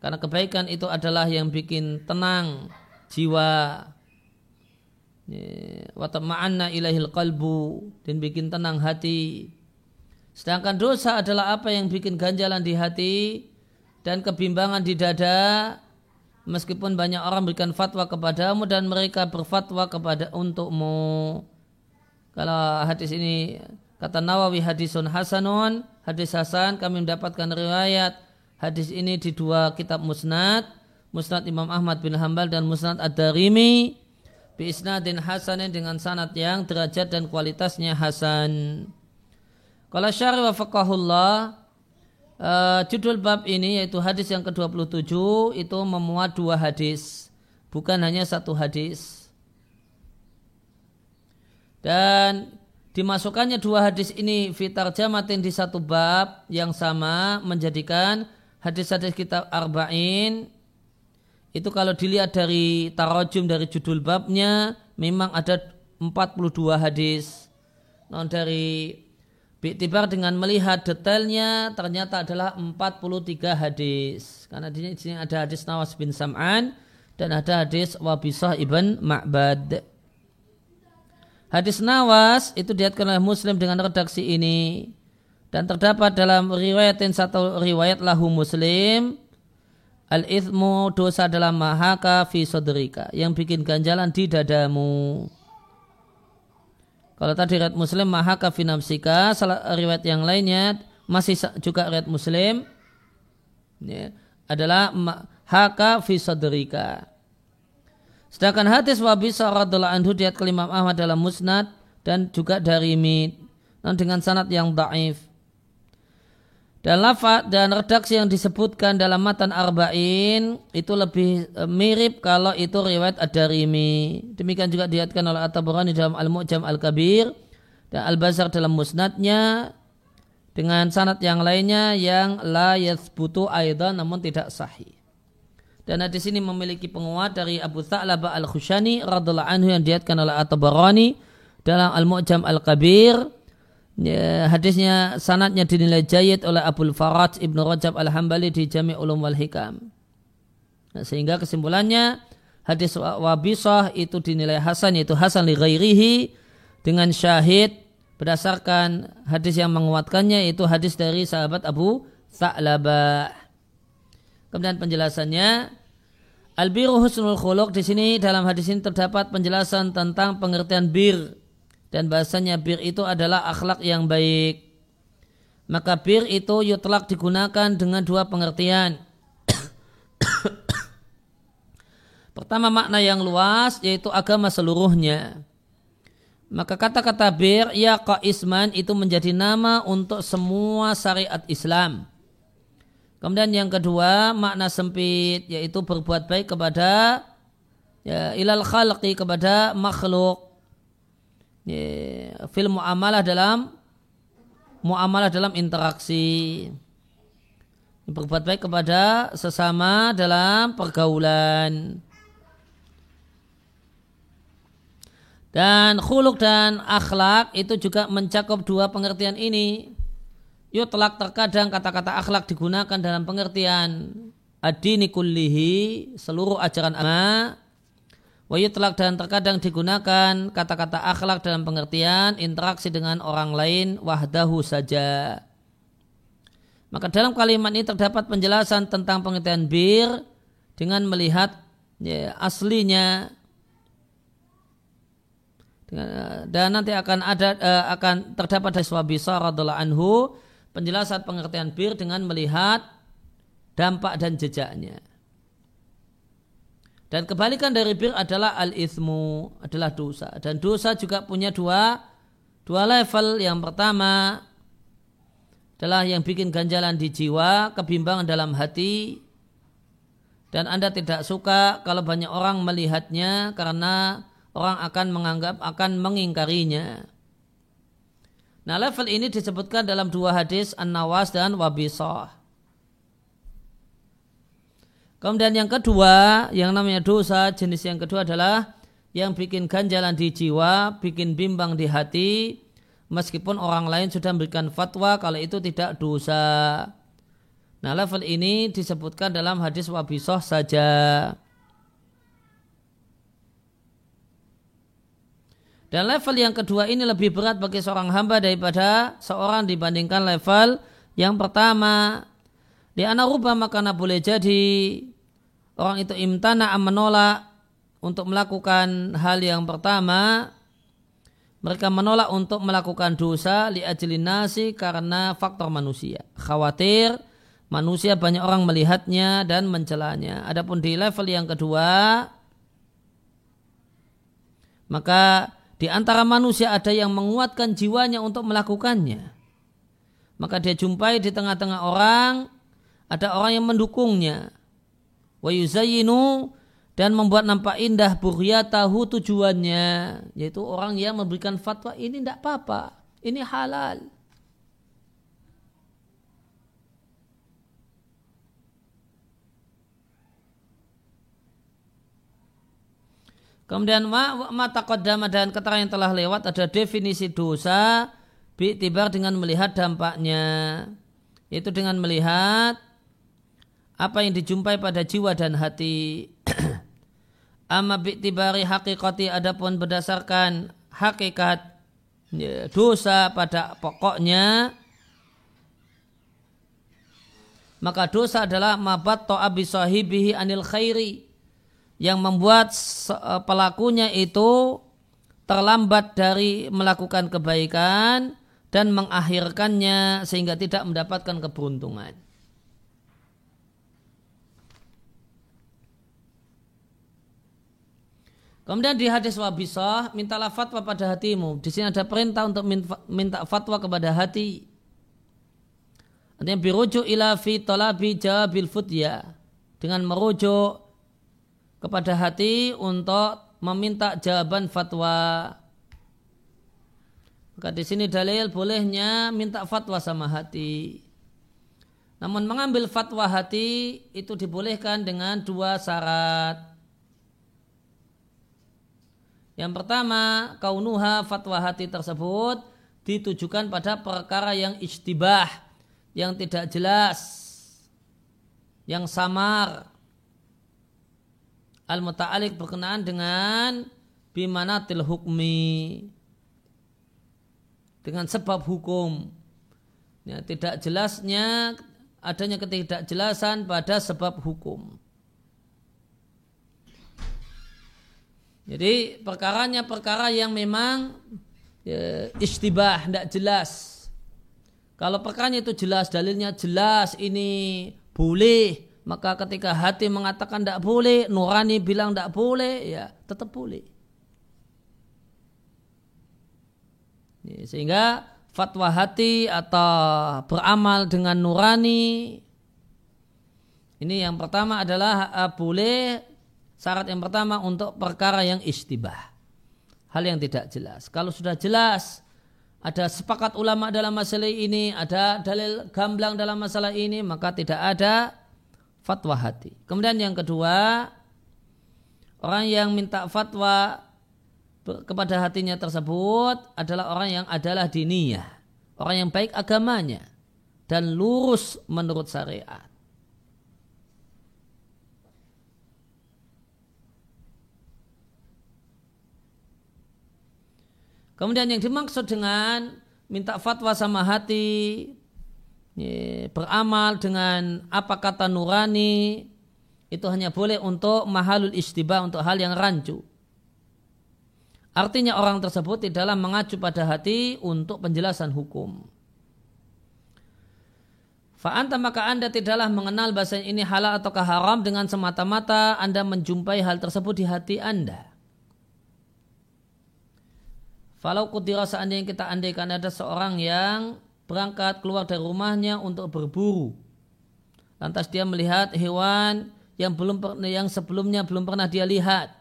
Karena kebaikan itu adalah yang bikin tenang jiwa. Watama'anna ilahil qalbu. Dan bikin tenang hati. Sedangkan dosa adalah apa yang bikin ganjalan di hati dan kebimbangan di dada meskipun banyak orang berikan fatwa kepadamu dan mereka berfatwa kepada untukmu. Kalau hadis ini Kata Nawawi hadisun hasanun, hadis hasan kami mendapatkan riwayat hadis ini di dua kitab musnad, musnad Imam Ahmad bin Hambal dan musnad Ad-Darimi bi isnadin hasanin dengan sanad yang derajat dan kualitasnya hasan. Kalau syari wa faqahullah uh, judul bab ini yaitu hadis yang ke-27 itu memuat dua hadis, bukan hanya satu hadis. Dan dimasukkannya dua hadis ini fitar jamatin di satu bab yang sama menjadikan hadis-hadis kitab arba'in itu kalau dilihat dari tarojum dari judul babnya memang ada 42 hadis non dari Biktibar dengan melihat detailnya ternyata adalah 43 hadis karena di sini ada hadis Nawas bin Sam'an dan ada hadis Wabisah ibn Ma'bad. Hadis Nawas itu diatkan oleh Muslim dengan redaksi ini dan terdapat dalam riwayatin satu riwayat lahu Muslim al ithmu dosa dalam mahaka fi sodrika yang bikin ganjalan di dadamu. Kalau tadi riwayat Muslim mahaka fi nafsika, salah riwayat yang lainnya masih juga riwayat Muslim ya, adalah mahaka fi sodrika. Sedangkan hadis Wabisa radhiallahu anhu diat kelimam Ahmad dalam musnad dan juga dari dan dengan sanad yang daif. Dan lafaz dan redaksi yang disebutkan dalam matan arba'in itu lebih e, mirip kalau itu riwayat ad-darimi. Demikian juga diatkan oleh At-Tabarani dalam Al-Mu'jam Al-Kabir dan Al-Bazar dalam musnadnya dengan sanad yang lainnya yang la yathbutu aidan namun tidak sahih. Dan hadis ini memiliki penguat dari Abu Tha'laba Al-Khushani radhiallahu anhu yang diatkan oleh At-Tabarani dalam Al-Mu'jam Al-Kabir. Ya, hadisnya sanatnya dinilai jayid oleh Abu Farad Ibnu Rajab Al-Hambali di Jami' Ulum wal Hikam. Nah, sehingga kesimpulannya hadis Wabisah itu dinilai hasan yaitu hasan li ghairihi dengan syahid berdasarkan hadis yang menguatkannya itu hadis dari sahabat Abu Tha'labah. Kemudian penjelasannya Al-biru husnul khuluq di sini dalam hadis ini terdapat penjelasan tentang pengertian bir dan bahasanya bir itu adalah akhlak yang baik. Maka bir itu yutlak digunakan dengan dua pengertian. Pertama makna yang luas yaitu agama seluruhnya. Maka kata-kata bir ya isman itu menjadi nama untuk semua syariat Islam. Kemudian yang kedua makna sempit yaitu berbuat baik kepada ya, ilal khalqi kepada makhluk. Ya, fil muamalah dalam muamalah dalam interaksi. Berbuat baik kepada sesama dalam pergaulan. Dan khuluk dan akhlak itu juga mencakup dua pengertian ini. Yutlak terkadang kata-kata akhlak digunakan dalam pengertian adini kullihi seluruh ajaran agama. Wa yutlak dan terkadang digunakan kata-kata akhlak dalam pengertian interaksi dengan orang lain wahdahu saja. Maka dalam kalimat ini terdapat penjelasan tentang pengertian bir dengan melihat ya, aslinya dan nanti akan ada uh, akan terdapat dari radhiallahu anhu penjelasan pengertian bir dengan melihat dampak dan jejaknya. Dan kebalikan dari bir adalah al-ithmu, adalah dosa. Dan dosa juga punya dua, dua level. Yang pertama adalah yang bikin ganjalan di jiwa, kebimbangan dalam hati. Dan Anda tidak suka kalau banyak orang melihatnya karena orang akan menganggap akan mengingkarinya. Nah level ini disebutkan dalam dua hadis An-Nawas dan Wabisah. Kemudian yang kedua, yang namanya dosa, jenis yang kedua adalah yang bikin ganjalan di jiwa, bikin bimbang di hati, meskipun orang lain sudah memberikan fatwa kalau itu tidak dosa. Nah level ini disebutkan dalam hadis Wabisah saja. Dan level yang kedua ini lebih berat bagi seorang hamba daripada seorang dibandingkan level yang pertama. Di anak rubah makana boleh jadi orang itu imtana menolak untuk melakukan hal yang pertama. Mereka menolak untuk melakukan dosa li nasi karena faktor manusia. Khawatir manusia banyak orang melihatnya dan mencelanya. Adapun di level yang kedua, maka di antara manusia ada yang menguatkan jiwanya untuk melakukannya. Maka dia jumpai di tengah-tengah orang, ada orang yang mendukungnya. Wa yuzayinu dan membuat nampak indah tahu tujuannya. Yaitu orang yang memberikan fatwa ini tidak apa-apa, ini halal. Kemudian mata kodama dan keterangan yang telah lewat ada definisi dosa tibar dengan melihat dampaknya. Yaitu dengan melihat apa yang dijumpai pada jiwa dan hati. Amma bi'tibari hakikati adapun berdasarkan hakikat ya, dosa pada pokoknya maka dosa adalah mabat to'abi sahibihi anil khairi yang membuat eh, pelakunya itu terlambat dari melakukan kebaikan dan mengakhirkannya sehingga tidak mendapatkan keberuntungan. Kemudian di hadis wabisah, mintalah fatwa pada hatimu. Di sini ada perintah untuk minta fatwa kepada hati. Artinya birujuk ila fi talabi jawabil futya. Dengan merujuk kepada hati untuk meminta jawaban fatwa. Maka di sini dalil bolehnya minta fatwa sama hati. Namun mengambil fatwa hati itu dibolehkan dengan dua syarat. Yang pertama, kaunuha fatwa hati tersebut ditujukan pada perkara yang istibah, yang tidak jelas, yang samar, al-muta'alik berkenaan dengan bimanatil hukmi dengan sebab hukum. Ya, tidak jelasnya adanya ketidakjelasan pada sebab hukum jadi perkaranya perkara yang memang ya, istibah tidak jelas kalau perkaranya itu jelas dalilnya jelas ini boleh maka ketika hati mengatakan tidak boleh, nurani bilang tidak boleh, ya tetap boleh. Ya, sehingga fatwa hati atau beramal dengan nurani ini yang pertama adalah uh, boleh syarat yang pertama untuk perkara yang istibah. Hal yang tidak jelas. Kalau sudah jelas ada sepakat ulama dalam masalah ini ada dalil gamblang dalam masalah ini maka tidak ada fatwa hati. Kemudian yang kedua orang yang minta fatwa kepada hatinya tersebut adalah orang yang adalah diniyah, orang yang baik agamanya dan lurus menurut syariat. Kemudian yang dimaksud dengan minta fatwa sama hati, beramal dengan apa kata nurani, itu hanya boleh untuk mahalul istibah, untuk hal yang rancu. Artinya orang tersebut tidaklah mengacu pada hati untuk penjelasan hukum. Fa'anta maka anda tidaklah mengenal bahasa ini halal atau haram dengan semata-mata anda menjumpai hal tersebut di hati anda. Falau kutira seandainya kita andaikan ada seorang yang berangkat keluar dari rumahnya untuk berburu. Lantas dia melihat hewan yang belum yang sebelumnya belum pernah dia lihat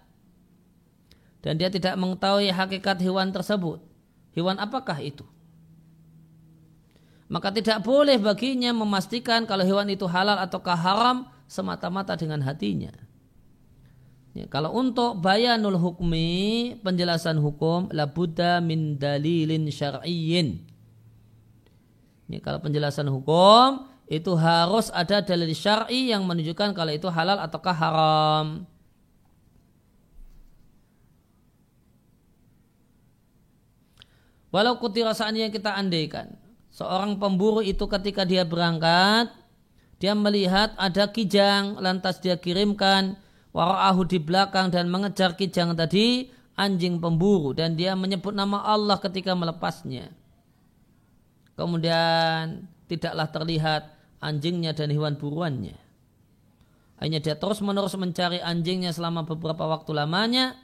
dan dia tidak mengetahui hakikat hewan tersebut. Hewan apakah itu? Maka tidak boleh baginya memastikan kalau hewan itu halal ataukah haram semata-mata dengan hatinya. Ya, kalau untuk bayanul hukmi, penjelasan hukum, la buddha min dalilin syar'iyyin. Ya, kalau penjelasan hukum, itu harus ada dalil syar'i yang menunjukkan kalau itu halal ataukah haram. Walau kutira yang kita andaikan. Seorang pemburu itu ketika dia berangkat, dia melihat ada kijang, lantas dia kirimkan wara'ahu di belakang dan mengejar kijang tadi anjing pemburu. Dan dia menyebut nama Allah ketika melepasnya. Kemudian tidaklah terlihat anjingnya dan hewan buruannya. Hanya dia terus menerus mencari anjingnya selama beberapa waktu lamanya.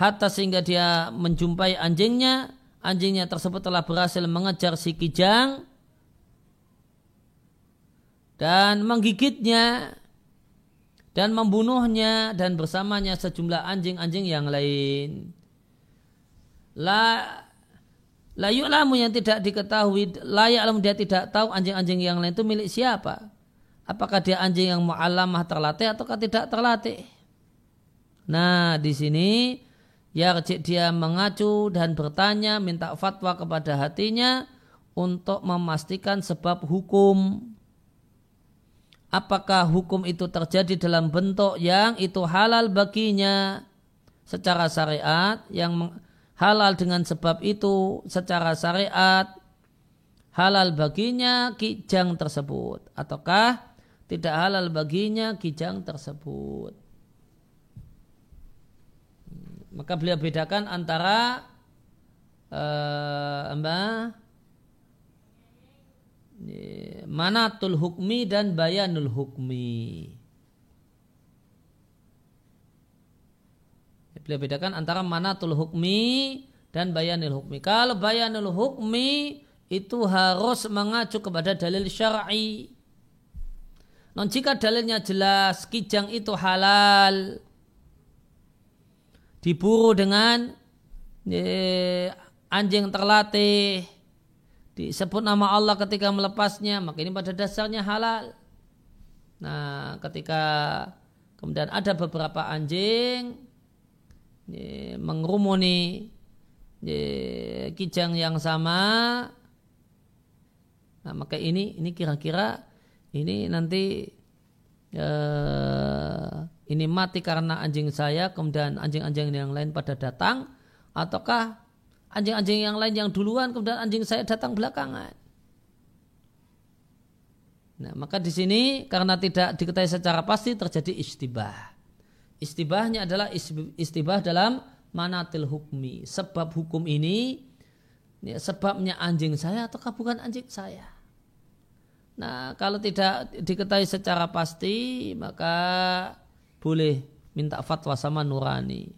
Hatta sehingga dia menjumpai anjingnya. Anjingnya tersebut telah berhasil mengejar si kijang. Dan menggigitnya dan membunuhnya dan bersamanya sejumlah anjing-anjing yang lain. La layu lamu yang tidak diketahui layak lamu dia tidak tahu anjing-anjing yang lain itu milik siapa. Apakah dia anjing yang mu'alamah terlatih ataukah tidak terlatih? Nah, di sini Ya dia mengacu dan bertanya minta fatwa kepada hatinya untuk memastikan sebab hukum. Apakah hukum itu terjadi dalam bentuk yang itu halal baginya secara syariat yang halal dengan sebab itu secara syariat halal baginya kijang tersebut ataukah tidak halal baginya kijang tersebut. Maka beliau bedakan antara uh? Manatul hukmi dan bayanul hukmi. Beliau bedakan antara manatul hukmi dan bayanul hukmi. Kalau bayanul hukmi itu harus mengacu kepada dalil syar'i. Non jika dalilnya jelas kijang itu halal, diburu dengan eh, anjing terlatih disebut nama Allah ketika melepasnya maka ini pada dasarnya halal. Nah ketika kemudian ada beberapa anjing eh, mengerumuni eh, kijang yang sama. Nah maka ini ini kira-kira ini nanti eh, ini mati karena anjing saya, kemudian anjing-anjing yang lain pada datang, ataukah anjing-anjing yang lain yang duluan, kemudian anjing saya datang belakangan. Nah, maka di sini karena tidak diketahui secara pasti terjadi istibah. Istibahnya adalah istibah dalam manatil hukmi. Sebab hukum ini ya, sebabnya anjing saya ataukah bukan anjing saya. Nah, kalau tidak diketahui secara pasti, maka boleh minta fatwa sama nurani.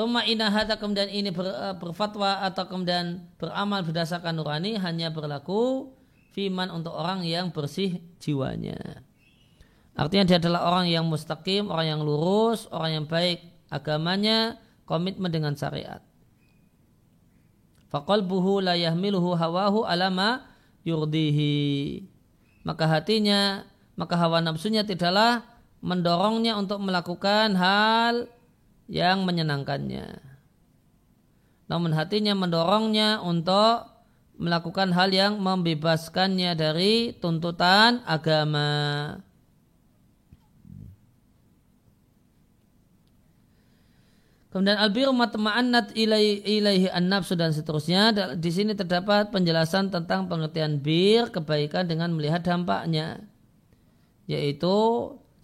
Thumma inahata kemudian ini ber, eh, berfatwa atau kemudian beramal berdasarkan nurani hanya berlaku fiman untuk orang yang bersih jiwanya. Artinya dia adalah orang yang mustaqim, orang yang lurus, orang yang baik agamanya, komitmen dengan syariat. Faqalbuhu la yahmiluhu hawahu alama yurdihi. Maka hatinya, maka hawa nafsunya tidaklah mendorongnya untuk melakukan hal yang menyenangkannya. Namun hatinya mendorongnya untuk melakukan hal yang membebaskannya dari tuntutan agama. Kemudian albiru matma'annat ilaihi, ilaihi an-nafsu dan seterusnya. Di sini terdapat penjelasan tentang pengertian bir, kebaikan dengan melihat dampaknya. Yaitu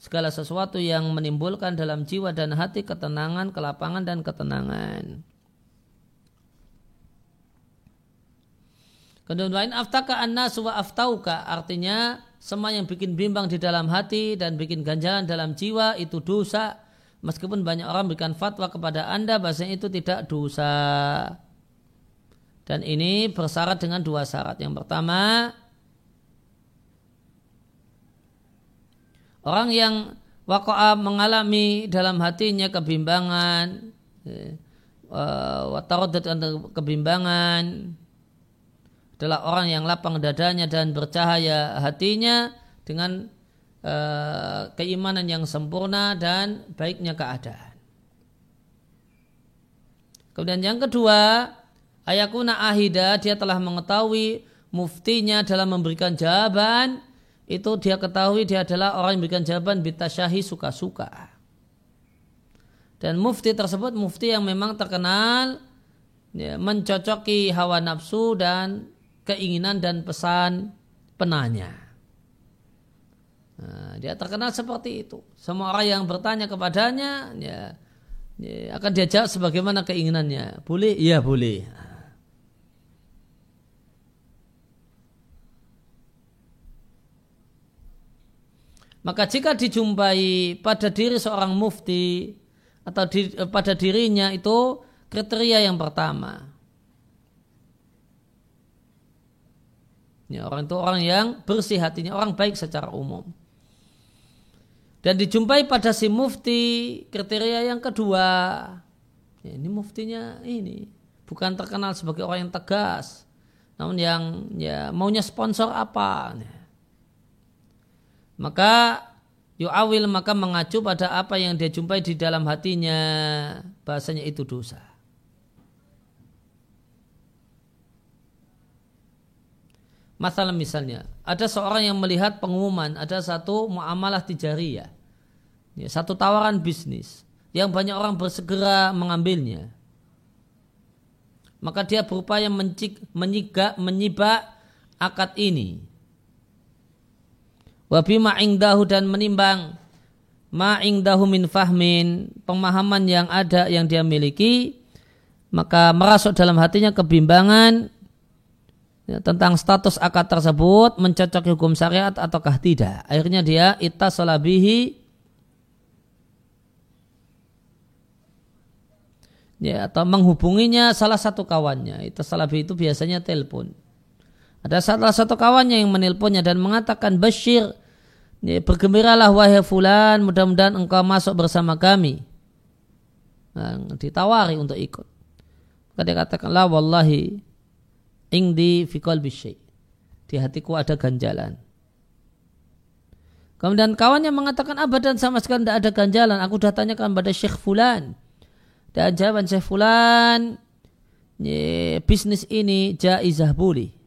segala sesuatu yang menimbulkan dalam jiwa dan hati ketenangan, kelapangan dan ketenangan. Kemudian lain aftaka anna suwa aftauka artinya semua yang bikin bimbang di dalam hati dan bikin ganjalan dalam jiwa itu dosa. Meskipun banyak orang berikan fatwa kepada anda bahasanya itu tidak dosa. Dan ini bersyarat dengan dua syarat. Yang pertama Orang yang wako'a mengalami dalam hatinya kebimbangan, ya, watarodat kebimbangan adalah orang yang lapang dadanya dan bercahaya hatinya dengan uh, keimanan yang sempurna dan baiknya keadaan. Kemudian yang kedua, ayakuna ahida dia telah mengetahui muftinya dalam memberikan jawaban itu dia ketahui dia adalah orang yang memberikan jawaban bitasyahi suka-suka. Dan mufti tersebut mufti yang memang terkenal ya, mencocoki hawa nafsu dan keinginan dan pesan penanya. Nah, dia terkenal seperti itu. Semua orang yang bertanya kepadanya ya, ya akan diajak sebagaimana keinginannya. Boleh? Iya boleh. Maka jika dijumpai pada diri seorang mufti atau di, pada dirinya itu kriteria yang pertama. Ya, orang itu orang yang bersih hatinya, orang baik secara umum. Dan dijumpai pada si mufti kriteria yang kedua. Ya, ini muftinya ini bukan terkenal sebagai orang yang tegas, namun yang ya maunya sponsor apa. Ya maka yu'awil maka mengacu pada apa yang dia jumpai di dalam hatinya. Bahasanya itu dosa. Masalah misalnya ada seorang yang melihat pengumuman ada satu muamalah tijariyah. Ya, satu tawaran bisnis yang banyak orang bersegera mengambilnya. Maka dia berupaya mencik, menyibak, menyibak akad ini Wabima ingdahu dan menimbang. Ma ingdahu min fahmin pemahaman yang ada yang dia miliki maka merasuk dalam hatinya kebimbangan ya, tentang status akad tersebut mencocoki hukum syariat ataukah tidak. Akhirnya dia itasolabihi ya atau menghubunginya salah satu kawannya. Itu salabi itu biasanya telepon ada salah satu kawannya yang menelponnya dan mengatakan Bashir, ya, bergembiralah wahai fulan, mudah-mudahan engkau masuk bersama kami. Nah, ditawari untuk ikut. Maka dia katakan, la wallahi ingdi fi qalbi Di hatiku ada ganjalan. Kemudian kawannya mengatakan abadan sama sekali tidak ada ganjalan. Aku sudah tanyakan pada Syekh Fulan. Dan jawaban Syekh Fulan, ya, bisnis ini jaizah boleh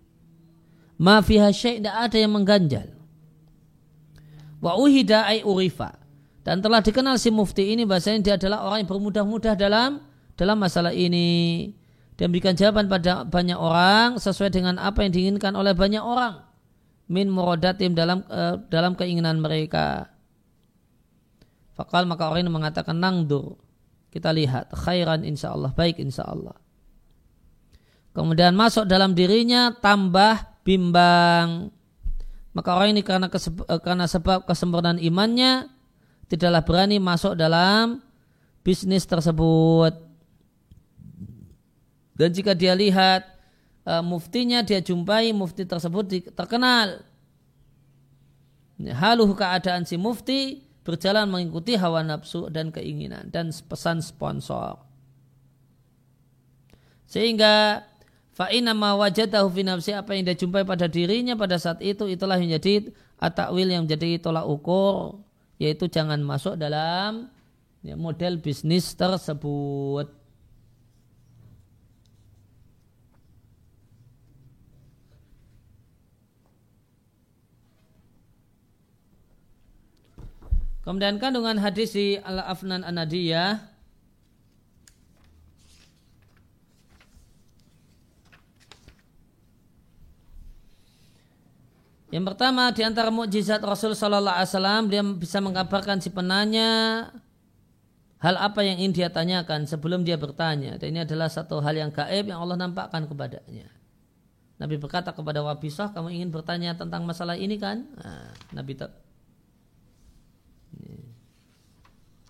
ma fiha syai' tidak ada yang mengganjal. Wa uhida ay urifa. Dan telah dikenal si mufti ini bahasanya dia adalah orang yang bermudah-mudah dalam dalam masalah ini. Dia memberikan jawaban pada banyak orang sesuai dengan apa yang diinginkan oleh banyak orang. Min muradatim dalam uh, dalam keinginan mereka. Fakal maka orang ini mengatakan nangdur. Kita lihat khairan insya Allah baik insya Allah. kemudian masuk dalam dirinya tambah bimbang. Maka orang ini karena, eh, karena sebab kesempurnaan imannya tidaklah berani masuk dalam bisnis tersebut. Dan jika dia lihat uh, muftinya dia jumpai mufti tersebut terkenal. Haluh keadaan si mufti berjalan mengikuti hawa nafsu dan keinginan dan pesan sponsor. Sehingga fa'ina ma wajadahu fi nafsi apa yang dia jumpai pada dirinya pada saat itu itulah yang jadi atakwil yang menjadi tolak ukur yaitu jangan masuk dalam ya, model bisnis tersebut. Kemudian kandungan hadis di Al-Afnan An-Nadiyah Yang pertama di antara mukjizat Rasul Sallallahu Alaihi Wasallam dia bisa mengabarkan si penanya hal apa yang ingin dia tanyakan sebelum dia bertanya. Dan ini adalah satu hal yang gaib yang Allah nampakkan kepadanya. Nabi berkata kepada Wabisah, kamu ingin bertanya tentang masalah ini kan? Nah, Nabi tak.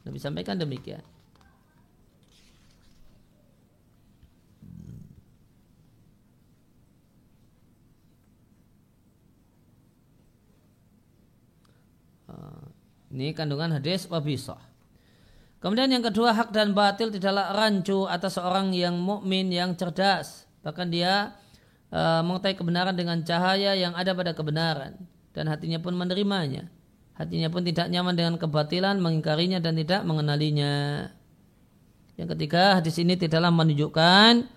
Nabi sampaikan demikian. Ini kandungan hadis wabisah. Kemudian yang kedua hak dan batil tidaklah rancu atas seorang yang mukmin yang cerdas. Bahkan dia e, mengetahui kebenaran dengan cahaya yang ada pada kebenaran dan hatinya pun menerimanya. Hatinya pun tidak nyaman dengan kebatilan, mengingkarinya dan tidak mengenalinya. Yang ketiga, hadis ini tidaklah menunjukkan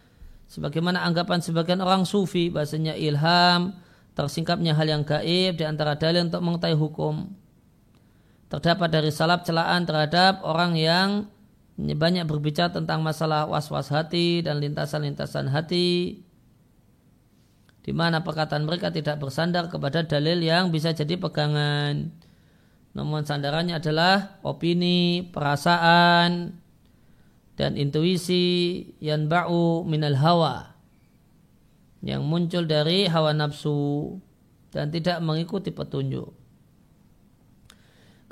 sebagaimana anggapan sebagian orang sufi bahasanya ilham, tersingkapnya hal yang gaib di antara dalil untuk mengetahui hukum terdapat dari salap celaan terhadap orang yang banyak berbicara tentang masalah was-was hati dan lintasan-lintasan hati di mana perkataan mereka tidak bersandar kepada dalil yang bisa jadi pegangan. Namun sandarannya adalah opini, perasaan, dan intuisi yang ba'u minal hawa yang muncul dari hawa nafsu dan tidak mengikuti petunjuk.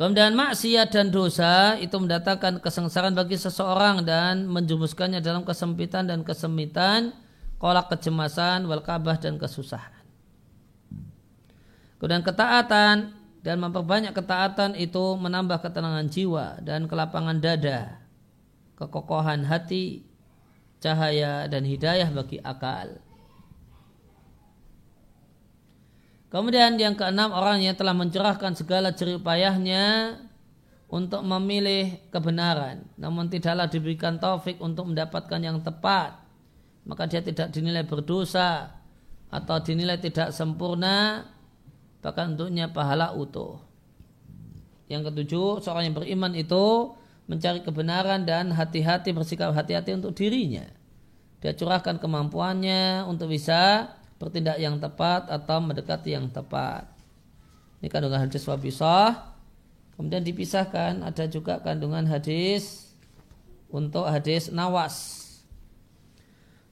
Kemudian maksiat dan dosa itu mendatangkan kesengsaraan bagi seseorang dan menjumuskannya dalam kesempitan dan kesemitan, kolak kecemasan, walkabah dan kesusahan. Kemudian ketaatan dan memperbanyak ketaatan itu menambah ketenangan jiwa dan kelapangan dada, kekokohan hati, cahaya dan hidayah bagi akal. Kemudian yang keenam orang yang telah mencurahkan segala jerih payahnya untuk memilih kebenaran namun tidaklah diberikan taufik untuk mendapatkan yang tepat maka dia tidak dinilai berdosa atau dinilai tidak sempurna bahkan untuknya pahala utuh. Yang ketujuh, seorang yang beriman itu mencari kebenaran dan hati-hati bersikap hati-hati untuk dirinya. Dia curahkan kemampuannya untuk bisa bertindak yang tepat atau mendekati yang tepat. Ini kandungan hadis wabisah. Kemudian dipisahkan ada juga kandungan hadis untuk hadis nawas.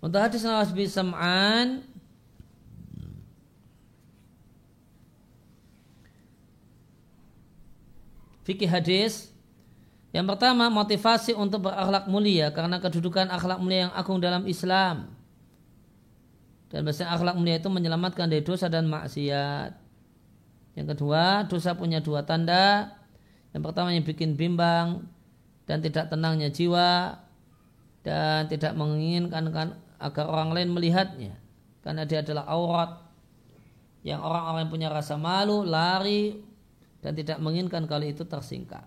Untuk hadis nawas bisam'an fikih hadis yang pertama motivasi untuk berakhlak mulia karena kedudukan akhlak mulia yang agung dalam Islam. Dan bahasa akhlak mulia itu menyelamatkan dari dosa dan maksiat. Yang kedua, dosa punya dua tanda. Yang pertama yang bikin bimbang dan tidak tenangnya jiwa dan tidak menginginkan kan agar orang lain melihatnya karena dia adalah aurat yang orang-orang punya rasa malu lari dan tidak menginginkan kalau itu tersingkap.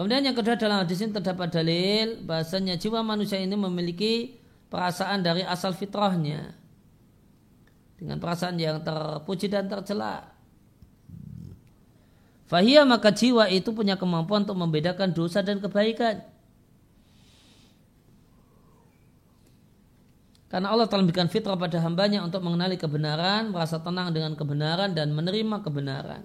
Kemudian yang kedua dalam hadis ini terdapat dalil bahasanya jiwa manusia ini memiliki perasaan dari asal fitrahnya dengan perasaan yang terpuji dan tercela. Fahiyah maka jiwa itu punya kemampuan untuk membedakan dosa dan kebaikan. Karena Allah telah memberikan fitrah pada hambanya untuk mengenali kebenaran, merasa tenang dengan kebenaran dan menerima kebenaran.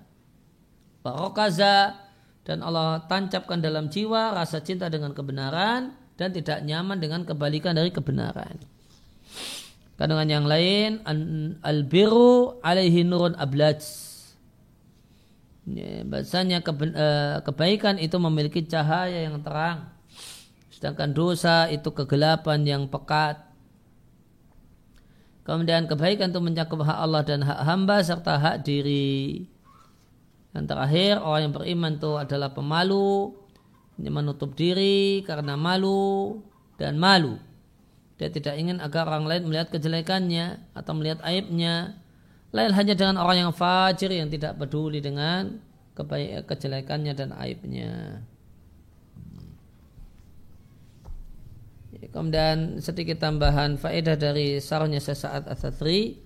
Barokaza dan Allah tancapkan dalam jiwa rasa cinta dengan kebenaran dan tidak nyaman dengan kebalikan dari kebenaran. Kandungan yang lain al-biru alaihi nurun ablaj. Ya, bahasanya eh, kebaikan itu memiliki cahaya yang terang. Sedangkan dosa itu kegelapan yang pekat. Kemudian kebaikan itu mencakup hak Allah dan hak hamba serta hak diri. Yang terakhir orang yang beriman itu adalah pemalu, menutup diri karena malu dan malu. Dia tidak ingin agar orang lain melihat kejelekannya atau melihat aibnya. Lain hanya dengan orang yang fajir yang tidak peduli dengan kebaik kejelekannya dan aibnya. Kemudian sedikit tambahan faedah dari sarungnya sesaat asatri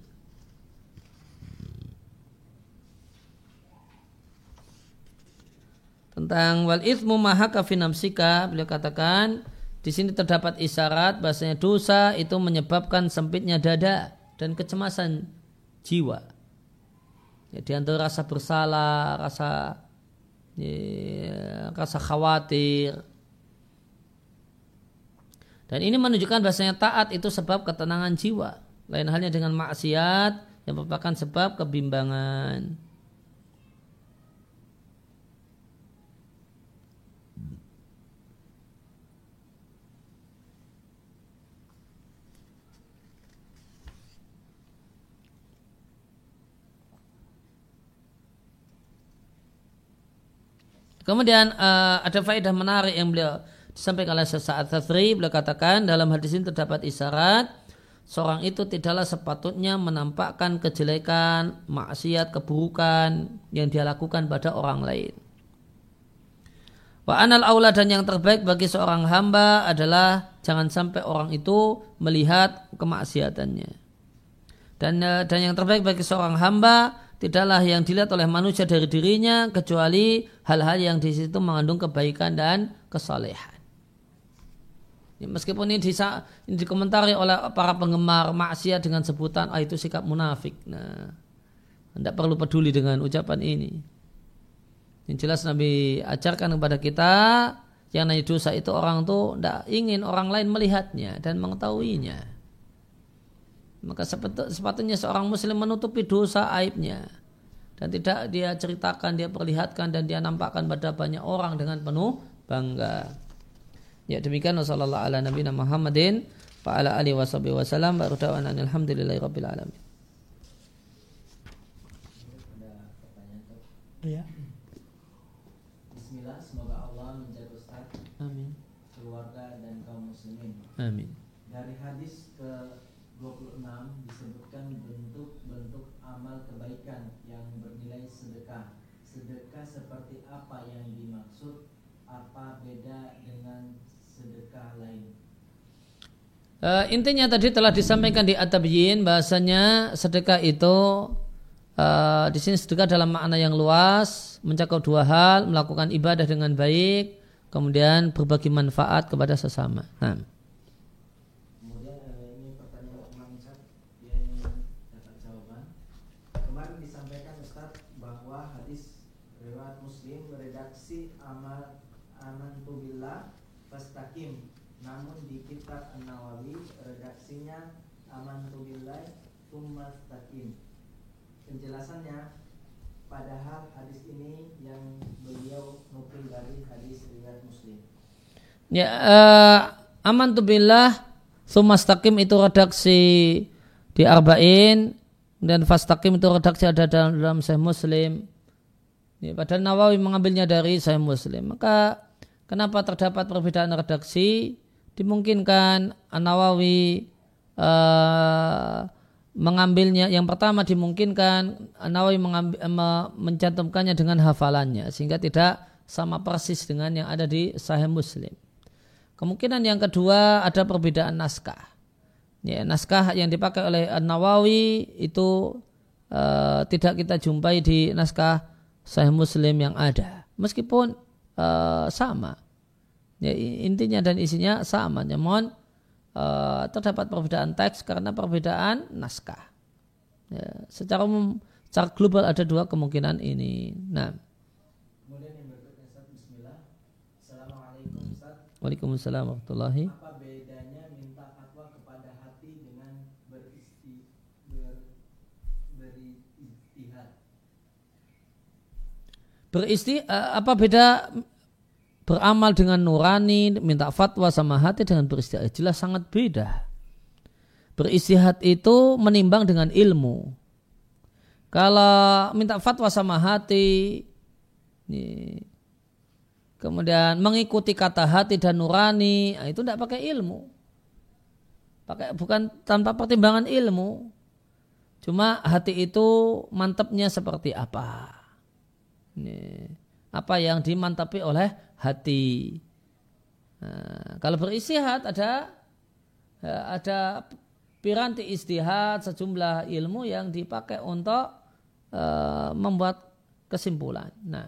tentang wal ithmu mahaka finamsika beliau katakan di sini terdapat isyarat bahasanya dosa itu menyebabkan sempitnya dada dan kecemasan jiwa. Ya, di antara rasa bersalah, rasa ya, rasa khawatir. Dan ini menunjukkan bahasanya taat itu sebab ketenangan jiwa. Lain halnya dengan maksiat yang merupakan sebab kebimbangan. Kemudian uh, ada faedah menarik yang beliau disampaikan oleh sesaat Thasri. Beliau katakan dalam hadis ini terdapat isyarat seorang itu tidaklah sepatutnya menampakkan kejelekan, maksiat, keburukan yang dia lakukan pada orang lain. Wa anal aula dan yang terbaik bagi seorang hamba adalah jangan sampai orang itu melihat kemaksiatannya. Dan eh, dan yang terbaik bagi seorang hamba tidaklah yang dilihat oleh manusia dari dirinya kecuali hal-hal yang di situ mengandung kebaikan dan kesalehan. Ya, meskipun ini, disa, ini dikomentari oleh para penggemar maksiat dengan sebutan ah itu sikap munafik. Nah, anda perlu peduli dengan ucapan ini. Yang jelas Nabi ajarkan kepada kita yang namanya dosa itu orang tuh tidak ingin orang lain melihatnya dan mengetahuinya. Maka sepatutnya seorang muslim menutupi dosa aibnya. Dan tidak dia ceritakan, dia perlihatkan dan dia nampakkan pada banyak orang dengan penuh bangga. Ya demikian wasallallahu ala nabi Muhammadin wa ala alihi wasallam baru dawana alhamdulillahi rabbil alamin. Ya. Bismillah, semoga Allah menjaga Ustaz, Amin. keluarga dan kaum muslimin. Amin. Dari hadis ke 26 disebutkan bentuk-bentuk amal kebaikan yang bernilai sedekah. Sedekah seperti apa yang dimaksud? Apa beda dengan sedekah lain? Uh, intinya tadi telah disampaikan di At-Tabyin bahasanya sedekah itu uh, di sini sedekah dalam makna yang luas, mencakup dua hal, melakukan ibadah dengan baik, kemudian berbagi manfaat kepada sesama. Nah. penjelasannya padahal hadis ini yang beliau nukil dari hadis riwayat Muslim. Ya, uh, aman tu billah Sumastaqim itu redaksi di Arba'in dan Fastaqim itu redaksi ada dalam, dalam Sahih Muslim. Ya, padahal Nawawi mengambilnya dari Sahih Muslim. Maka kenapa terdapat perbedaan redaksi? Dimungkinkan Nawawi uh, mengambilnya yang pertama dimungkinkan Nawawi mengambil, mencantumkannya dengan hafalannya sehingga tidak sama persis dengan yang ada di Sahih Muslim. Kemungkinan yang kedua ada perbedaan naskah. Ya, naskah yang dipakai oleh Nawawi itu uh, tidak kita jumpai di naskah Sahih Muslim yang ada. Meskipun uh, sama. Ya, intinya dan isinya sama. Namun uh, terdapat perbedaan teks karena perbedaan naskah. Ya, secara secara global ada dua kemungkinan ini. Nah. Kemudian yang berikutnya Ustaz, Bismillah. Assalamualaikum Ustaz. Waalaikumsalam warahmatullahi. Apa bedanya minta fatwa kepada hati dengan beristi ber, beristihad? Beristi eh, apa beda beramal dengan nurani, minta fatwa sama hati dengan beristihad? Jelas sangat beda. Beristihad itu menimbang dengan ilmu. Kalau minta fatwa sama hati, kemudian mengikuti kata hati dan nurani, nah itu tidak pakai ilmu. Pakai bukan tanpa pertimbangan ilmu. Cuma hati itu mantapnya seperti apa. Ini, apa yang dimantapi oleh hati. Nah, kalau beristihad ada ada piranti istihad sejumlah ilmu yang dipakai untuk uh, membuat kesimpulan. Nah,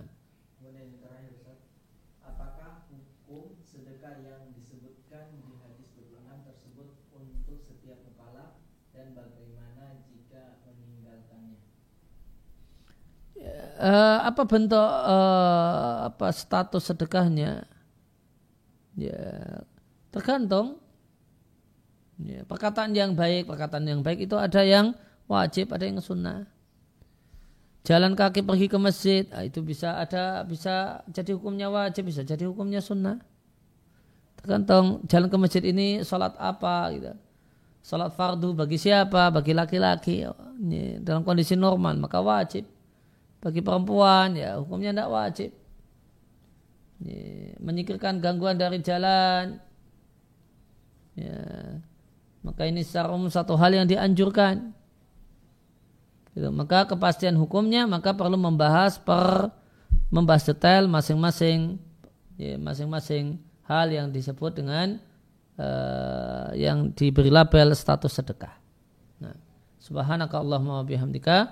Kemudian yang terakhir Ustaz, apakah hukum sedekah yang disebutkan di hadis 26 tersebut untuk setiap mukallaf dan bagaimana jika meninggalkannya? Uh, apa bentuk uh, apa status sedekahnya? Ya, tergantung. Ya, perkataan yang baik, perkataan yang baik itu ada yang wajib, ada yang sunnah. Jalan kaki pergi ke masjid nah, itu bisa ada bisa jadi hukumnya wajib bisa jadi hukumnya sunnah. Tergantung jalan ke masjid ini sholat apa gitu. Sholat fardu bagi siapa? Bagi laki-laki. Ini, dalam kondisi normal maka wajib bagi perempuan ya hukumnya tidak wajib ini, menyingkirkan gangguan dari jalan ya maka ini secara umum satu hal yang dianjurkan Gitu. Maka kepastian hukumnya maka perlu membahas per membahas detail masing-masing ya, masing-masing hal yang disebut dengan uh, yang diberi label status sedekah. Nah, subhanaka Allahumma bihamdika